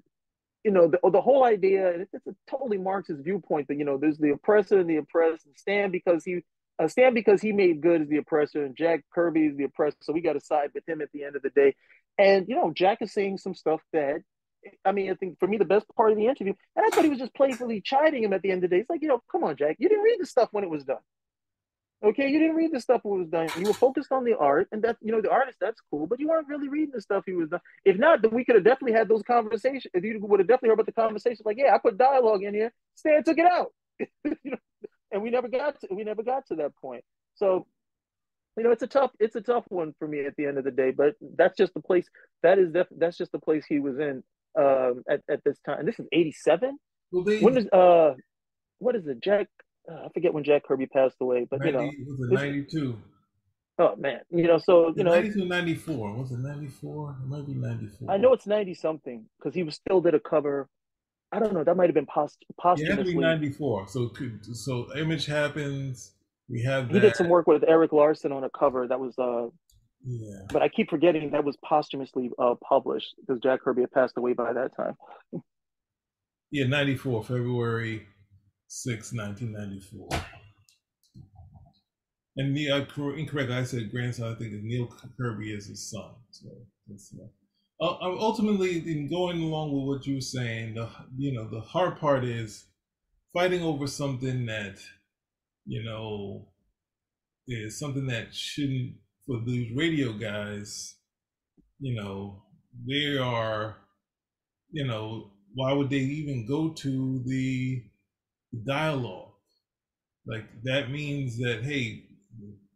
you know, the, the whole idea, and it's a totally Marxist viewpoint that you know, there's the oppressor and the oppressed, and Stan because he uh, Stan because he made good is the oppressor, and Jack Kirby is the oppressor. So we got to side with him at the end of the day. And you know, Jack is saying some stuff that I mean, I think for me, the best part of the interview, and I thought he was just playfully chiding him at the end of the day. It's like, you know, come on, Jack, you didn't read the stuff when it was done. Okay, you didn't read the stuff it was done. You were focused on the art, and that you know the artist. That's cool, but you weren't really reading the stuff he was done. If not, then we could have definitely had those conversations. If you would have definitely heard about the conversations, like, yeah, I put dialogue in here. Stan took it out, you know, and we never got to we never got to that point. So you know, it's a tough it's a tough one for me at the end of the day. But that's just the place that is def- that's just the place he was in um, at at this time. And this is eighty seven. Well, When is uh, what is it? Jack, uh, I forget when Jack Kirby passed away, but you know, was it 92? oh man, you know, so you know, 92, 94. Was it 94? It might be 94. I know it's ninety something because he was still did a cover. I don't know. That might have been post Yeah, it had to be posthumously. 94. So, so image happens. We have that. he did some work with Erik Larsen on a cover that was uh Yeah. but I keep forgetting that was posthumously uh published because Jack Kirby had passed away by that time. Yeah, 94, February 6, 1994. And the, uh, incorrect, I said grandson, I think Neal Kirby is his son. So that's, uh, uh, uh, ultimately, in going along with what you were saying, the you know the hard part is fighting over something that you know is something that shouldn't for these radio guys. You know, they are, you know, why would they even go to the dialogue? Like that means that hey,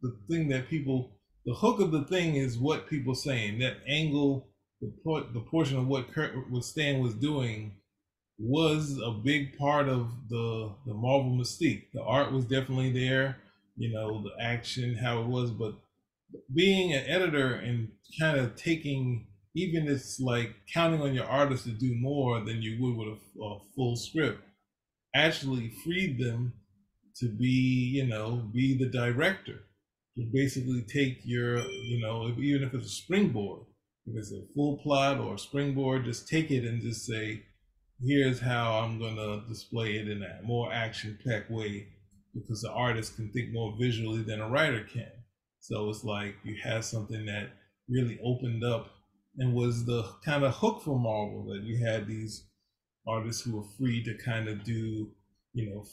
the thing that people, the hook of the thing is what people saying. That angle, the por- the portion of what Kurt, what Stan was doing, was a big part of the the Marvel mystique. The art was definitely there, you know, the action, how it was, but being an editor and kind of taking even it's like counting on your artist to do more than you would with a, a full script actually freed them to be you know be the director. To basically take your you know even if it's a springboard if it's a full plot or a springboard just take it and just say here's how i'm to display it in a more action packed way because the artist can think more visually than a writer can. So it's like you had something that really opened up and was the kind of hook for Marvel that you had these artists who are free to kind of do, you know,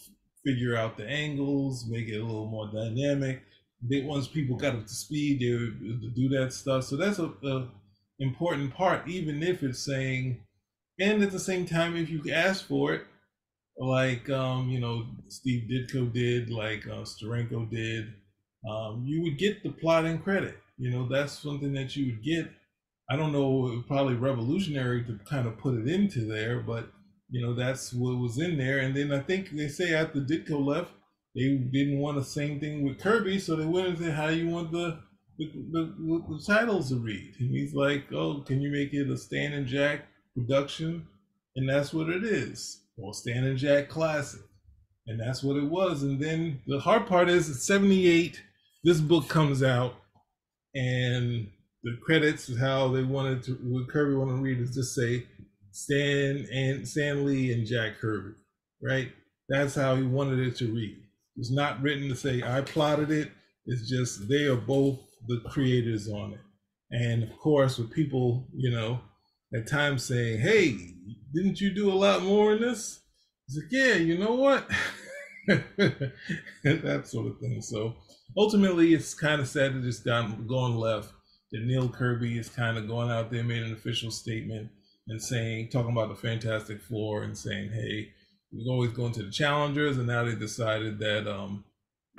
figure out the angles, make it a little more dynamic. They once people got up to speed, they able to do that stuff. So that's a, a important part, even if it's saying, and at the same time, if you ask for it, like um, you know Steve Ditko did, like uh, Steranko did, um, you would get the plot and credit. You know, that's something that you would get. I don't know, probably revolutionary to kind of put it into there, but you know, that's what was in there. And then I think they say after Ditko left, they didn't want the same thing with Kirby, so they went and said, "How you want the the, the, the titles to read?" And he's like, "Oh, can you make it a Stan and Jack production?" And that's what it is, or Stan and Jack classic, and that's what it was. And then the hard part is, at '78, this book comes out, and the credits is how they wanted to what Kirby wanted to read is just say Stan and Stan Lee and Jack Kirby, right? That's how he wanted it to read. It's not written to say I plotted it. It's just they are both the creators on it. And of course, with people, you know, at times saying, "Hey, didn't you do a lot more in this?" It's like, "Yeah, you know what?" that sort of thing. So ultimately, it's kind of sad that it's gone gone left. That Neal Kirby is kind of going out there, made an official statement, and saying, talking about the Fantastic Four and saying, hey, we always going to the challengers, and now they decided that um,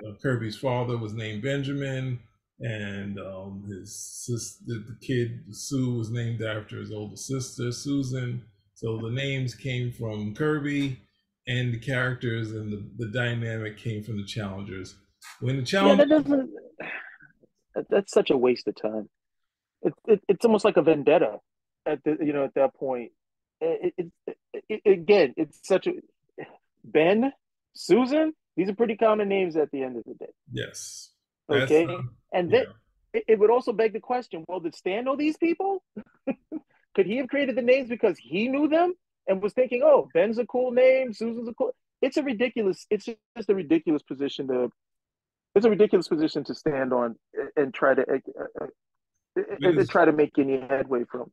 uh, Kirby's father was named Benjamin, and um, his sister, the kid Sue was named after his older sister Susan. So the names came from Kirby, and the characters and the, the dynamic came from the challengers. When the challenge, yeah, that doesn't. That's such a waste of time. It, it, it's almost like a vendetta at the you know at that point. It, it, it, again, it's such a Ben, Susan. These are pretty common names at the end of the day. Yes. Okay, and then yeah. it, would also beg the question: Well, did Stan know these people? Could he have created the names because he knew them and was thinking, "Oh, Ben's a cool name, Susan's a cool." It's a ridiculous. It's just a ridiculous position to. It's a ridiculous position to stand on and try to uh, uh, and try to make any headway from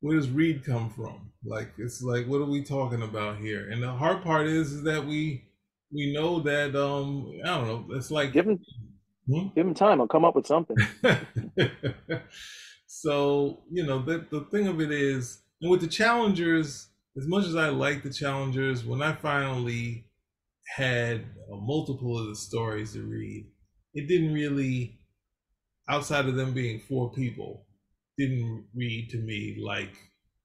where does Reed come from? Like it's like what are we talking about here? And the hard part is is that we we know that um I don't know, it's like give him hmm? give him time, I'll come up with something. so, you know, the the thing of it is and with the challengers, as much as I like the challengers, when I finally had a multiple of the stories to read, it didn't really outside of them being four people didn't read to me like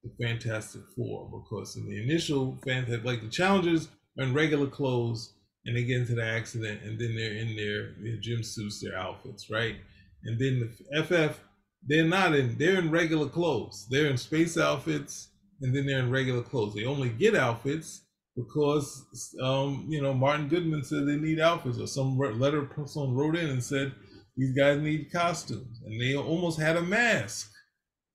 the Fantastic Four because in the initial Fantastic, like the Challengers are in regular clothes and they get into the accident and then they're in their, their gym suits, their outfits, right? And then the FF, they're not in, they're in regular clothes. They're in space outfits and then they're in regular clothes. They only get outfits because, um, you know, Martin Goodman said they need outfits or some letter someone wrote in and said, these guys need costumes and they almost had a mask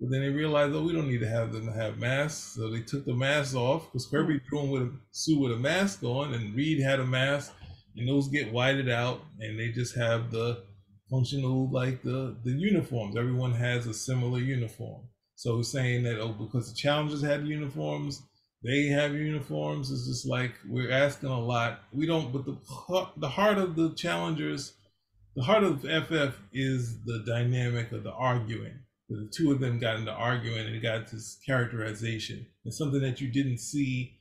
but then they realized, oh, we don't need to have them have masks. So they took the masks off because Kirby mm-hmm. threw them with a suit with a mask on, and Reed had a mask, and those get whited out, and they just have the functional like the the uniforms. Everyone has a similar uniform. So saying that oh, because the challengers had uniforms, they have uniforms. It's just like we're asking a lot. We don't, but the the heart of the challengers, the heart of FF is the dynamic of the arguing the two of them got into arguing and it got this characterization. It's something that you didn't see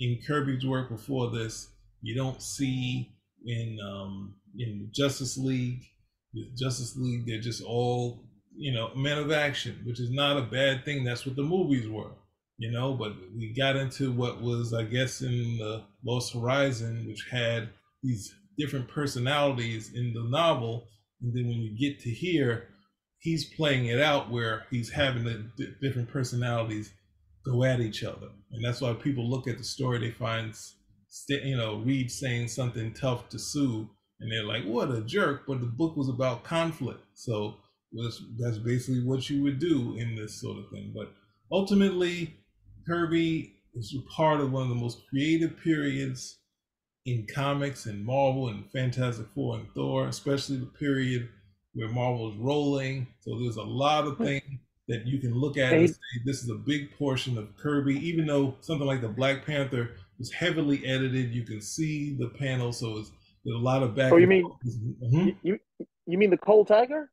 in Kirby's work before this. You don't see in um, in Justice League. Justice League, they're just all you know men of action, which is not a bad thing. That's what the movies were, you know. But we got into what was, I guess, in the Lost Horizon, which had these different personalities in the novel, and then when you get to here he's playing it out where he's having the d- different personalities go at each other, and that's why people look at the story. They find, st- you know, Reed saying something tough to Sue, and they're like, "What a jerk!" But the book was about conflict, so that's basically what you would do in this sort of thing. But ultimately, Kirby is part of one of the most creative periods in comics and Marvel and Fantastic Four and Thor, especially the period where Marvel is rolling. So there's a lot of things that you can look at and say this is a big portion of Kirby, even though something like the Black Panther was heavily edited. You can see the panel, so it's there's a lot of back. Oh, you mean mm-hmm. you you mean the Coal Tiger?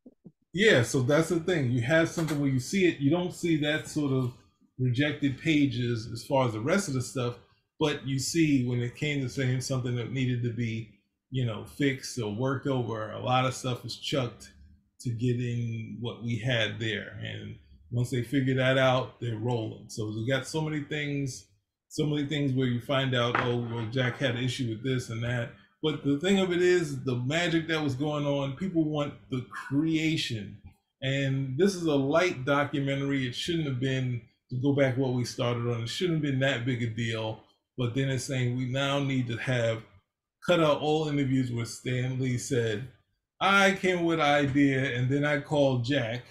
Yeah, so that's the thing. You have something where you see it, you don't see that sort of rejected pages as far as the rest of the stuff, but you see when it came to saying something that needed to be you know, fixed or worked over. A lot of stuff was chucked to get in what we had there. And once they figure that out, they're rolling. So we got so many things, so many things where you find out, oh, well, Jack had an issue with this and that. But the thing of it is, the magic that was going on, people want the creation. And this is a light documentary. It shouldn't have been, to go back what we started on, it shouldn't have been that big a deal. But then it's saying we now need to have cut out all interviews where Stan Lee said, I came with an idea and then I called Jack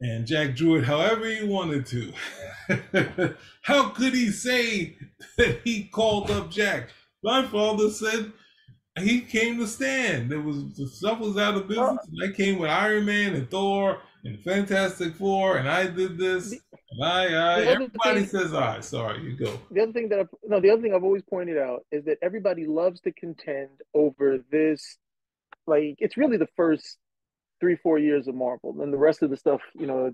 and Jack drew it however he wanted to. How could he say that he called up Jack? My father said he came to stand. There was the stuff was out of business. And I came with Iron Man and Thor and Fantastic Four, and I did this. And I, I everybody thing, says I. Sorry, you go. The other thing that I, no, the other thing I've always pointed out is that everybody loves to contend over this. Like it's really the first three, four years of Marvel, and the rest of the stuff, you know,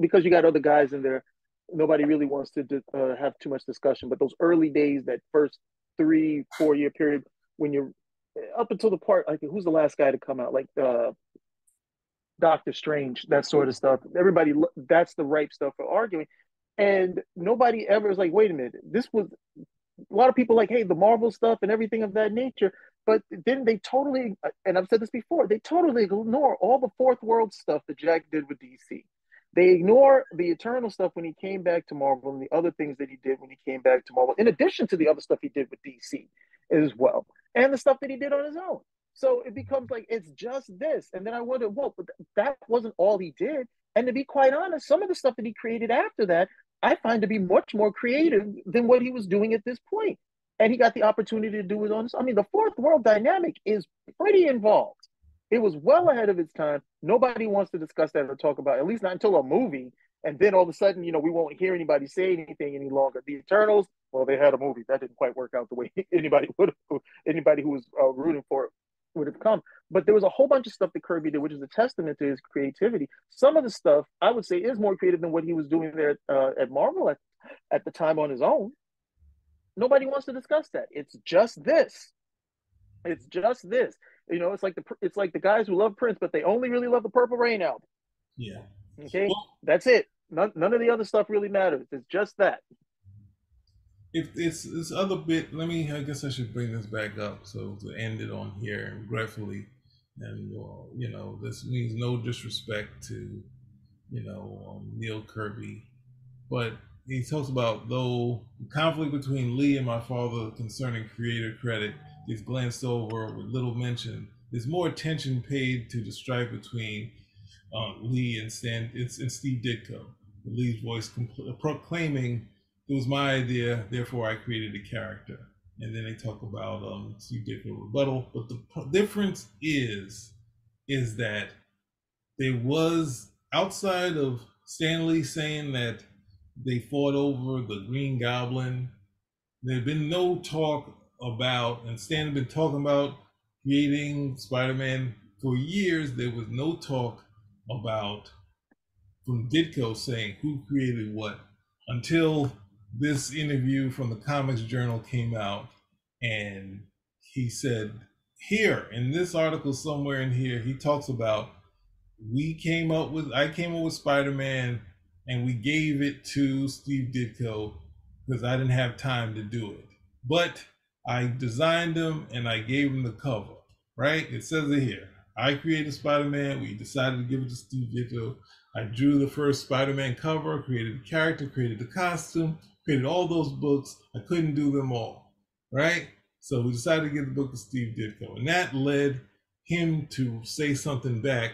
because you got other guys in there nobody really wants to uh, have too much discussion. But those early days, that first three, four year period, when you're up until the part like who's the last guy to come out, like uh, Doctor Strange, that sort of stuff. Everybody, that's the ripe stuff for arguing, and nobody ever is like, wait a minute, this was a lot of people like, hey, the Marvel stuff and everything of that nature. But then they totally, and I've said this before, they totally ignore all the fourth world stuff that Jack did with DC. They ignore the Eternal stuff when he came back to Marvel and the other things that he did when he came back to Marvel, in addition to the other stuff he did with DC as well, and the stuff that he did on his own. So it becomes like it's just this. And then I wonder, well, but that wasn't all he did. And to be quite honest, some of the stuff that he created after that, I find to be much more creative than what he was doing at this point. And he got the opportunity to do it on. This. I mean, the fourth world dynamic is pretty involved. It was well ahead of its time. Nobody wants to discuss that or talk about, it, at least not until a movie. And then all of a sudden, you know, we won't hear anybody say anything any longer. The Eternals, well, they had a movie that didn't quite work out the way anybody would anybody who was uh, rooting for it would have come. But there was a whole bunch of stuff that Kirby did, which is a testament to his creativity. Some of the stuff I would say is more creative than what he was doing there uh, at Marvel at, at the time on his own. Nobody wants to discuss that. It's just this. It's just this. You know, it's like the it's like the guys who love Prince, but they only really love the Purple Rain album. Yeah. Okay, well, that's it. None, none of the other stuff really matters. It's just that. If it's this other bit, let me. I guess I should bring this back up so to end it on here regretfully, and uh, you know, this means no disrespect to, you know, um, Neal Kirby, but he talks about though the conflict between Lee and my father concerning creator credit is glanced over with little mention. There's more attention paid to the strife between uh, Lee and Stan and Steve Ditko. Lee's voice compl- proclaiming it was my idea, therefore I created a character. And then they talk about um, Steve Ditko rebuttal. But the difference is, is that there was outside of Stan Lee saying that they fought over the Green Goblin. There had been no talk about, and Stan had been talking about creating Spider-Man for years. There was no talk about from Ditko saying who created what until this interview from the Comics Journal came out, and he said here in this article somewhere in here he talks about we came up with I came up with Spider-Man and we gave it to Steve Ditko because I didn't have time to do it. But I designed them and I gave them the cover, right? It says it here. I created Spider-Man. We decided to give it to Steve Ditko. I drew the first Spider-Man cover, created the character, created the costume, created all those books. I couldn't do them all, right? So we decided to give the book to Steve Ditko. And that led him to say something back,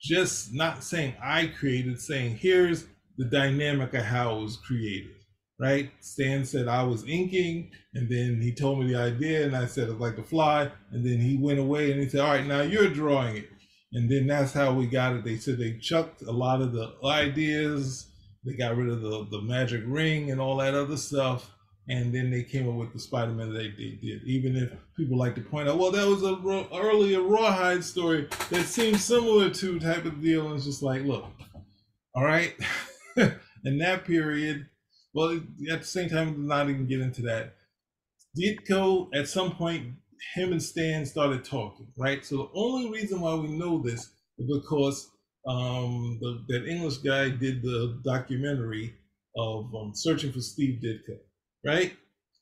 just not saying I created, saying here's the dynamic of how it was created right? Stan said I was inking, and then he told me the idea, and I said it's like a fly, and then he went away and he said, All right, now you're drawing it. And then that's how we got it. They said they chucked a lot of the ideas, they got rid of the, the magic ring and all that other stuff. And then they came up with the Spider-Man that they did. Even if people like to point out, well, that was a earlier Rawhide story that seems similar to type of deal. And it's just like, look, all right. In that period, well, at the same time, not even get into that. Ditko, at some point, him and Stan started talking, right? So the only reason why we know this is because um, the, that English guy did the documentary of um, searching for Steve Ditko, right?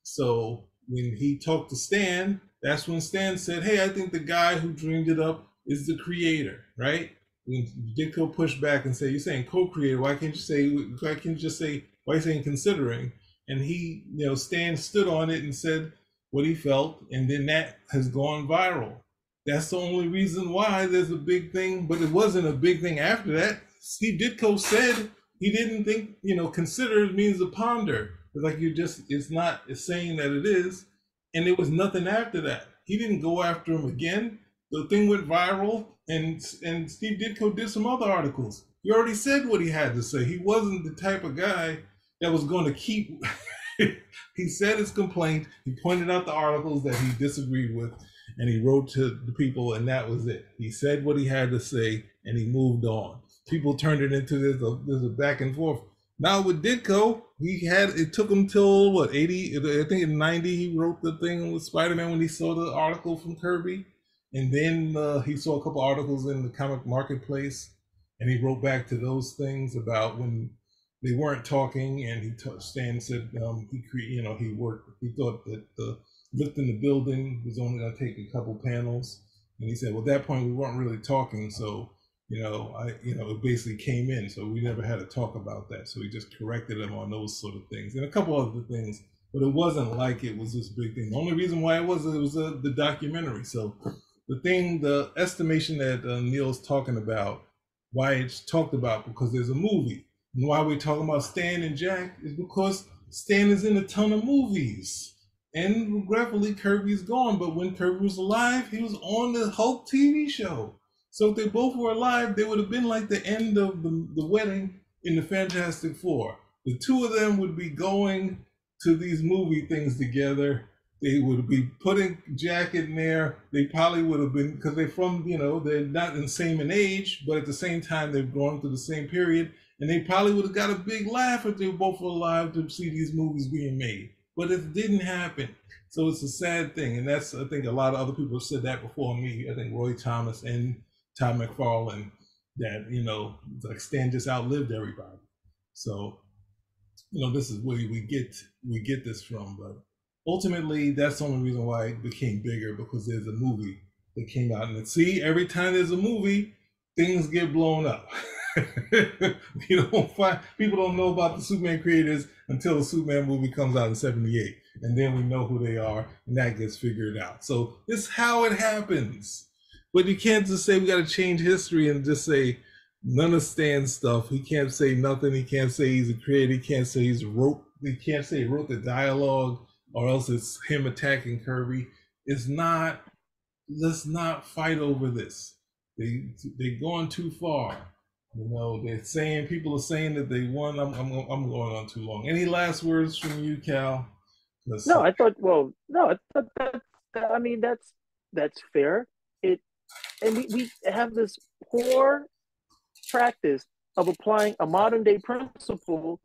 So when he talked to Stan, that's when Stan said, "Hey, I think the guy who dreamed it up is the creator, right?" Ditko pushed back and said, "You're saying co-creator? Why can't you say? Why can't you just say why is saying considering? And he, you know, Stan stood on it and said what he felt, and then that has gone viral. That's the only reason why there's a big thing, but it wasn't a big thing after that. Steve Ditko said he didn't think, you know, consider means to ponder. It's like you just, it's not it's saying that it is. And there was nothing after that. He didn't go after him again. The thing went viral, and and Steve Ditko did some other articles. He already said what he had to say. He wasn't the type of guy that was going to keep. he said his complaint. He pointed out the articles that he disagreed with, and he wrote to the people, and that was it. He said what he had to say, and he moved on. People turned it into this. A, there's a back and forth. Now with Ditko, he had it took him till what eighty? I think in ninety he wrote the thing with Spider Man when he saw the article from Kirby, and then uh, he saw a couple articles in the comic marketplace, and he wrote back to those things about when they weren't talking, and he t- Stan said um, he cre- you know he worked he thought that the lift in the building was only going to take a couple panels, and he said well at that point we weren't really talking, so you know, I, you know, it basically came in. So we never had to talk about that. So we just corrected him on those sort of things and a couple other things. But it wasn't like it was this big thing. The only reason why it was, it was uh, the documentary. So the thing, the estimation that uh, Neal's talking about, why it's talked about because there's a movie. And why we're talking about Stan and Jack is because Stan is in a ton of movies. And regretfully, Kirby's gone. But when Kirby was alive, he was on the Hulk TV show. So if they both were alive, they would have been like the end of the, the wedding in the Fantastic Four. The two of them would be going to these movie things together. They would be putting Jack in there. They probably would have been because they're from, you know, they're not the same in age, but at the same time they've gone through the same period. And they probably would have got a big laugh if they were both alive to see these movies being made. But it didn't happen. So it's a sad thing. And that's I think a lot of other people have said that before me. I think Roy Thomas and Todd McFarlane that you know like Stan just outlived everybody. So you know this is where we get we get this from, but ultimately that's the only reason why it became bigger because there's a movie that came out and see every time there's a movie things get blown up. you don't find people don't know about the Superman creators until the Superman movie comes out in '78, and then we know who they are, and that gets figured out. So it's how it happens. But you can't just say we got to change history and just say none of Stan's stuff. He can't say nothing. He can't say he's a creator. He can't say he's wrote. He can't say he wrote the dialogue, or else it's him attacking Kirby. It's not. Let's not fight over this. They they're going too far. You know, they're saying people are saying that they won. I'm I'm I'm going on too long. Any last words from you, Cal? Let's no. I thought. Well, no, I thought that. I mean, that's that's fair. It and we, we have this poor practice of applying a modern day principle,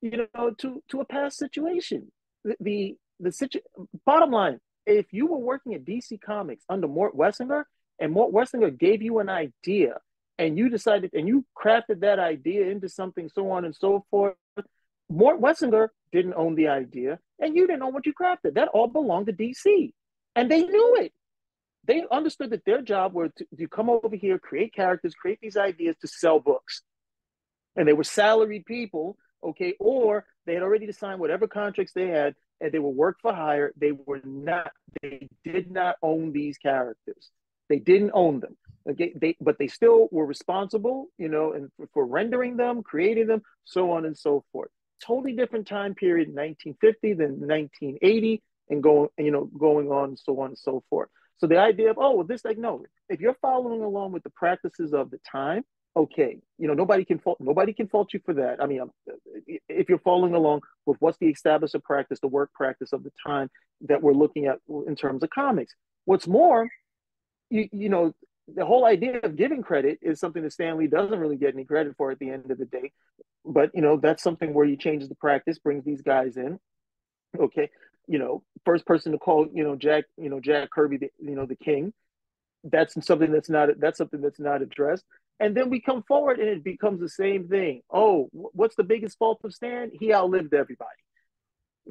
you know, to, to a past situation. The, the, the situ- bottom line, if you were working at DC Comics under Mort Weisinger and Mort Weisinger gave you an idea and you decided and you crafted that idea into something so on and so forth, Mort Weisinger didn't own the idea and you didn't own what you crafted. That all belonged to DC. And they knew it they understood that their job was to, to, come over here, create characters, create these ideas to sell books. And they were salaried people, okay, or they had already signed whatever contracts they had and they were work for hire. They were not, they did not own these characters. They didn't own them. Okay, they but they still were responsible, you know, and for, rendering them, creating them, so on and so forth. Totally different time period, 1950 than 1980, and going, you know, going on, so on and so forth. So the idea of, oh, well, this, like, no, if you're following along with the practices of the time, okay, you know, nobody can fault, nobody can fault you for that. I mean, if you're following along with what's the established practice, the work practice of the time that we're looking at in terms of comics. What's more, you, you know, the whole idea of giving credit is something that Stan Lee doesn't really get any credit for at the end of the day. But you know, that's something where he changes the practice, brings these guys in. Okay you know, first person to call, you know, Jack, you know, Jack Kirby, the, you know, the king. That's something that's not that's something that's not addressed. And then we come forward and it becomes the same thing. Oh, what's the biggest fault of Stan? He outlived everybody.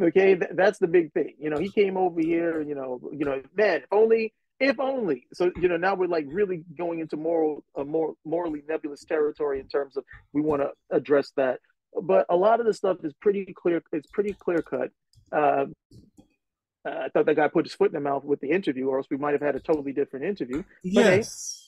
Okay, Th- that's the big thing. You know, he came over here. You know, you know, man, if only, if only. So you know, now we're like really going into moral, a more morally nebulous territory in terms of we want to address that. But a lot of the stuff is pretty clear. It's pretty clear cut. Uh, I thought that guy put his foot in the mouth with the interview, or else we might have had a totally different interview. Yes.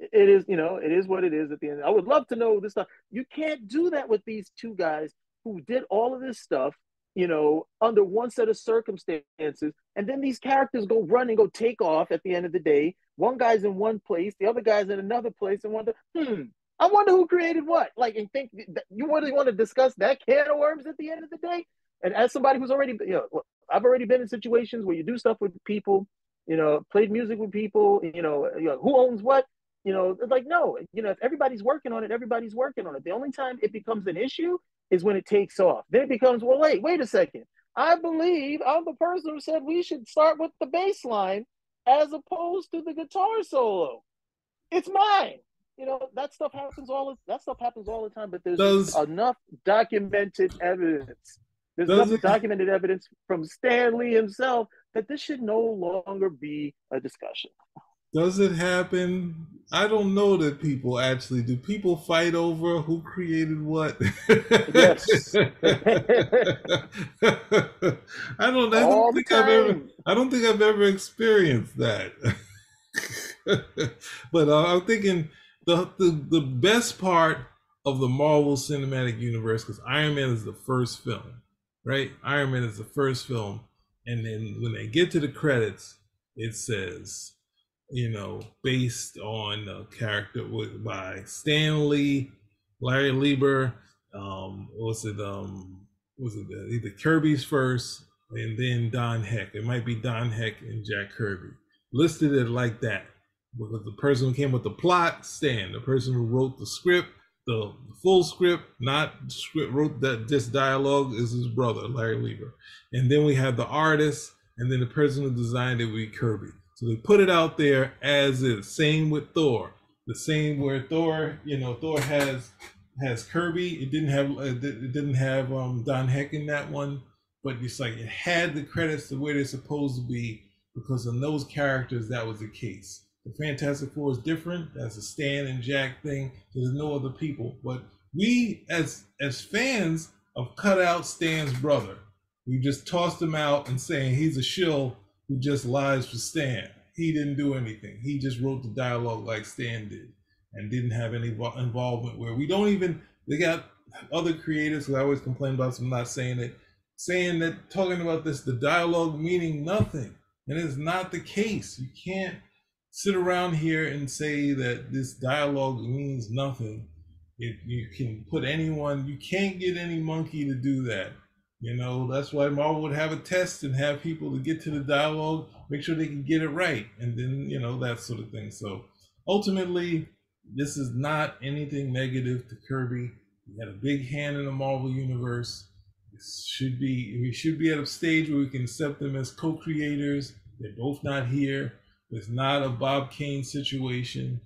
It is, you know, it is what it is at the end. I would love to know this stuff. You can't do that with these two guys who did all of this stuff, you know, under one set of circumstances, and then these characters go run and go take off at the end of the day. One guy's in one place, the other guy's in another place, and wonder, hmm, I wonder who created what. Like, and think you really want to discuss that can of worms at the end of the day. And as somebody who's already, you know, I've already been in situations where you do stuff with people, you know, played music with people, you know, you know who owns what, you know, like no, you know, if everybody's working on it, everybody's working on it. The only time it becomes an issue is when it takes off. Then it becomes, well, wait, wait a second. I believe I'm the person who said we should start with the bass line as opposed to the guitar solo. It's mine. You know, that stuff happens all that stuff happens all the time, but there's Does- enough documented evidence. There's enough it- documented evidence from Stan Lee himself that this should no longer be a discussion. Does it happen? I don't know that people actually do. People fight over who created what. Yes. I don't. I all don't think I've ever. I don't think I've ever experienced that. but uh, I'm thinking the, the the best part of the Marvel Cinematic Universe because Iron Man is the first film, right? Iron Man is the first film, and then when they get to the credits, it says, you know, based on a character with, by Stan Lee, Larry Lieber, um, was it um, was it either Kirby's first and then Don Heck? It might be Don Heck and Jack Kirby listed it like that because the person who came with the plot, Stan, the person who wrote the script, the full script, not script, wrote that just dialogue is his brother, Larry Lieber. And then we have the artist, and then the person who designed it would be Kirby. So they put it out there as is. Same with Thor. The same where Thor, you know, Thor has has Kirby. It didn't have uh, it didn't have um, Don Heck in that one, but it's like it had the credits the way they're supposed to be because in those characters that was the case. The Fantastic Four is different. That's a Stan and Jack thing. There's no other people. But we as as fans have cut out Stan's brother. We just tossed him out and saying he's a shill who just lies for Stan. He didn't do anything. He just wrote the dialogue like Stan did and didn't have any involvement where we don't even they got other creators who I always complain about so I'm not saying it, saying that talking about this, the dialogue meaning nothing. And it's not the case. You can't sit around here and say that this dialogue means nothing. If you can put anyone, you can't get any monkey to do that. You know, that's why Marvel would have a test and have people to get to the dialogue, make sure they can get it right, and then, you know, that sort of thing. So ultimately, this is not anything negative to Kirby. He had a big hand in the Marvel universe. This should be we should be at a stage where we can accept them as co-creators. They're both not here. It's not a Bob Kane situation.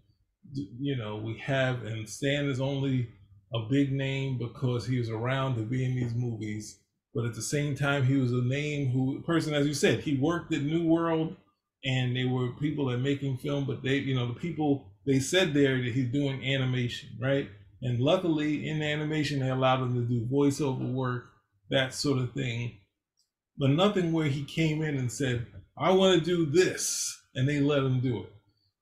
You know, we have and Stan is only a big name because he was around to be in these movies. But at the same time, he was a name who person, as you said, he worked at New World and they were people that making film, but they, you know, the people they said there that he's doing animation, right? And luckily in animation they allowed him to do voiceover work, that sort of thing. But nothing where he came in and said, I want to do this, and they let him do it.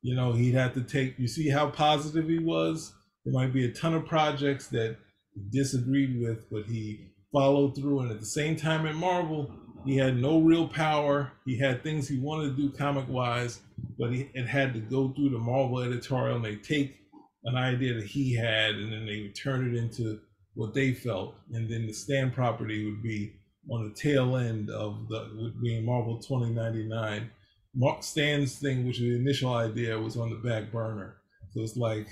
You know, he'd have to take you see how positive he was? There might be a ton of projects that he disagreed with, but he followed through and at the same time at Marvel, he had no real power. He had things he wanted to do comic wise, but he, it had to go through the Marvel editorial and they take an idea that he had and then they would turn it into what they felt. And then the Stan property would be on the tail end of the would be in Marvel 2099. Mark Stan's thing, which the initial idea, was on the back burner. So it's like,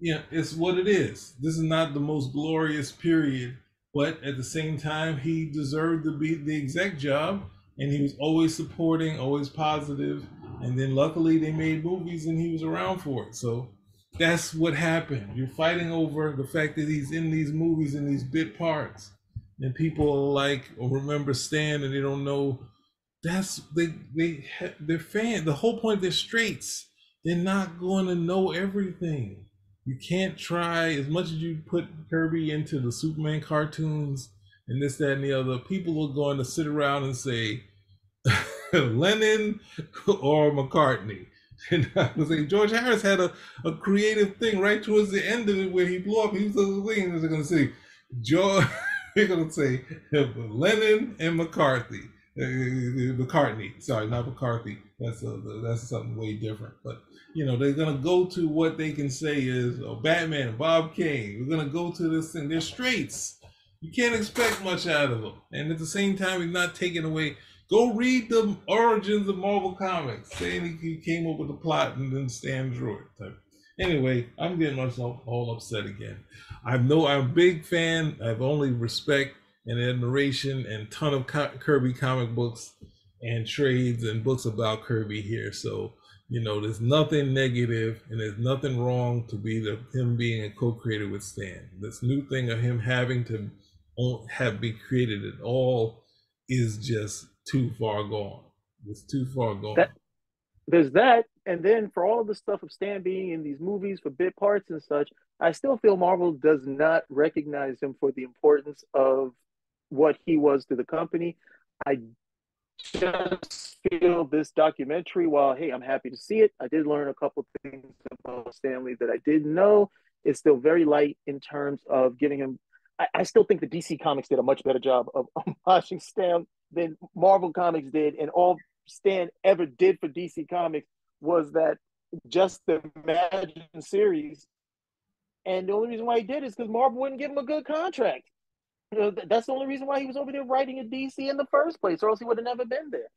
yeah, it's what it is. This is not the most glorious period but at the same time, he deserved to be the exec job, and he was always supporting, always positive. And then luckily, they made movies, and he was around for it. So that's what happened. You're fighting over the fact that he's in these movies in these bit parts, and people like or remember Stan, and they don't know. That's they they they're fan. The whole point they're straights. They're not going to know everything you can't try as much as you put Kirby into the Superman cartoons and this, that, and the other. People are going to sit around and say Lennon or McCartney. And I was saying George Harris had a, a creative thing right towards the end of it where he blew up. He was the thing. they're going to say George. They're going to say Lennon and McCarthy. Uh, McCartney. Sorry, not McCarthy. That's a, that's something way different. But you know, they're gonna go to what they can say is oh, Batman, Bob Kane. We're gonna go to this thing. They're straights. You can't expect much out of them. And at the same time, he's not taking away. Go read the origins of Marvel Comics, saying he came up with the plot and then Stan drew it. Anyway, I'm getting myself all upset again. I know I'm a big fan. I have only respect and admiration and ton of Kirby comic books and trades and books about Kirby here. So you know, there's nothing negative and there's nothing wrong to be the him being a co-creator with Stan. This new thing of him having to have be created at all is just too far gone. It's too far gone. That, there's that, and then for all of the stuff of Stan being in these movies for bit parts and such, I still feel Marvel does not recognize him for the importance of what he was to the company. I just feel this documentary, while hey, I'm happy to see it, I did learn a couple things about Stan Lee that I didn't know. It's still very light in terms of giving him. I, I still think the DC Comics did a much better job of watching Stan than Marvel Comics did, and all Stan ever did for DC Comics was that just the Imagine series. And the only reason why he did is because Marvel wouldn't give him a good contract. That's the only reason why he was over there writing at DC in the first place, or else he would have never been there.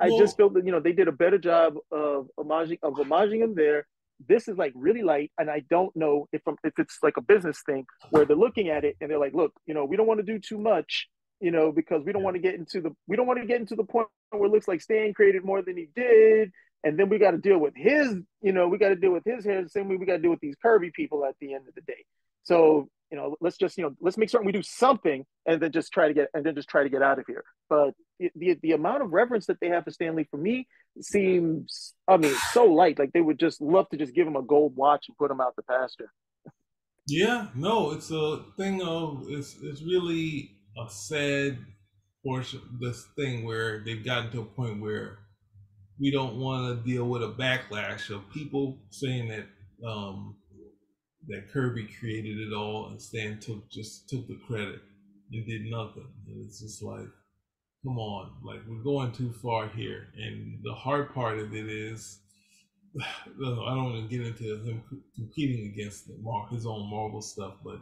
I well, just feel that you know they did a better job of homaging of homaging him there. This is like really light, and I don't know if I'm, if it's like a business thing where they're looking at it and they're like, look, you know, we don't want to do too much, you know, because we don't want to get into the we don't want to get into the point where it looks like Stan created more than he did, and then we got to deal with his, you know, we got to deal with his heir the same way we got to deal with these Kirby people at the end of the day. So you know, let's just, you know, let's make certain we do something and then just try to get, and then just try to get out of here. But the, the amount of reverence that they have for Stan Lee for me seems, I mean, so light. Like they would just love to just give him a gold watch and put him out the pasture. Yeah, no, it's a thing of, it's, it's really a sad portion, this thing where they've gotten to a point where we don't want to deal with a backlash of people saying that, um, that Kirby created it all and Stan took just took the credit and did nothing. And it's just like, come on, like we're going too far here. And the hard part of it is, I don't want to get into him competing against his own Marvel stuff, but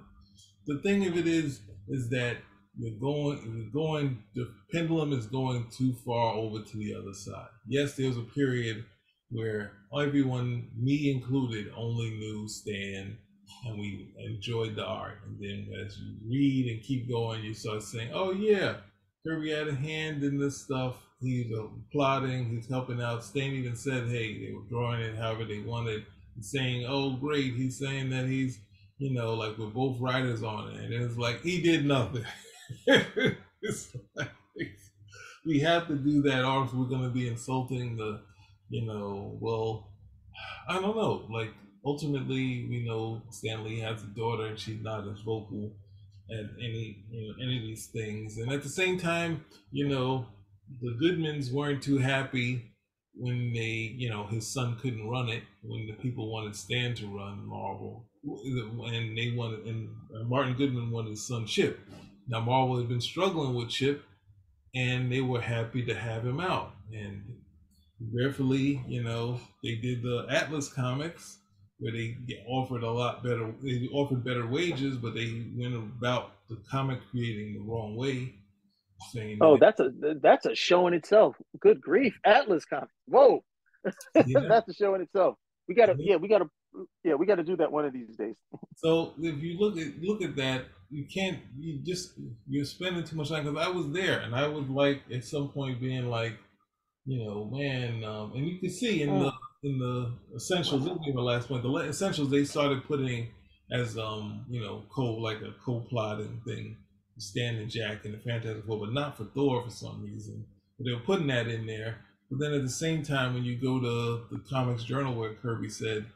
the thing of it is, is that you're going, you're going, the pendulum is going too far over to the other side. Yes, there was a period where everyone, me included, only knew Stan and we enjoyed the art. And then as you read and keep going, you start saying, "Oh yeah, Kirby had a hand in this stuff. He's uh, plotting. He's helping out." Stan even said, "Hey, they were drawing it however they wanted." Saying, "Oh great," he's saying that he's, you know, like we're both writers on it, and it's like he did nothing. like, we have to do that, or we're going to be insulting the, you know, well, I don't know, like ultimately, we know Stan Lee has a daughter, and she's not as vocal at any you know any of these things. And at the same time, you know, the Goodmans weren't too happy when they, you know, his son couldn't run it when the people wanted Stan to run Marvel, and they wanted, and uh, Martin Goodman wanted his son Chip. Now Marvel had been struggling with Chip, and they were happy to have him out. And prayerfully, you know, they did the Atlas comics, where they get offered a lot better, they offered better wages, but they went about the comic creating the wrong way. Saying oh, that's a that's a show in itself. Good grief, Atlas comics. Whoa, yeah. that's a show in itself. We gotta, yeah, we gotta, yeah, we gotta do that one of these days. so if you look at look at that, you can't. You just you're spending too much time because I was there and I was like at some point being like, you know, man, um, and you can see in mm. the in the essentials, this was my last point. The essentials they started putting as um, you know, co like a co-plotting thing, Stan and Jack and the Fantastic Four, but not for Thor for some reason. But they were putting that in there. But then at the same time, when you go to the Comics Journal where Kirby said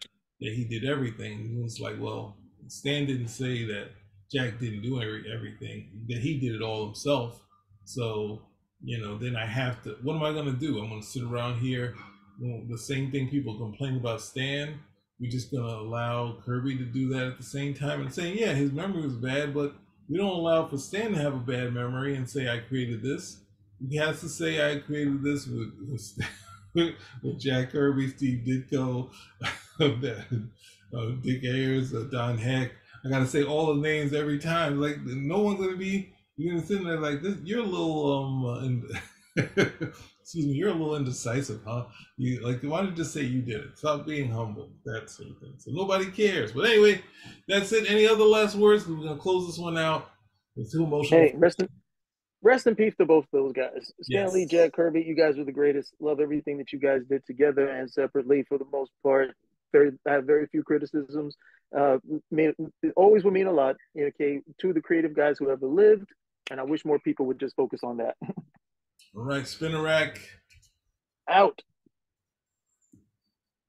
that he did everything, it's like, well, Stan didn't say that Jack didn't do every, everything, that he did it all himself. So, you know, then I have to, what am I going to do? I'm going to sit around here the same thing people complain about Stan. We're just gonna allow Kirby to do that at the same time and saying, yeah, his memory was bad, but we don't allow for Stan to have a bad memory and say I created this. He has to say I created this with with, with Jack Kirby, Steve Ditko, uh, Dick Ayers, uh, Don Heck. I gotta say all the names every time. Like no one's gonna be you're gonna sit there like this. You're a little um. Uh, Excuse me, you're a little indecisive, huh? You like why you just say you did it? Stop being humble. That sort of thing. So nobody cares. But anyway, that's it. Any other last words? We're gonna close this one out. It's too emotional. Hey, rest in, rest in peace to both those guys. Stan Lee, Yes. Jack Kirby, you guys were the greatest. Love everything that you guys did together and separately for the most part. Very, I have very few criticisms. Uh, mean, it always will mean a lot. Okay, to the creative guys who ever lived, and I wish more people would just focus on that. All right, Spinnerack. Out.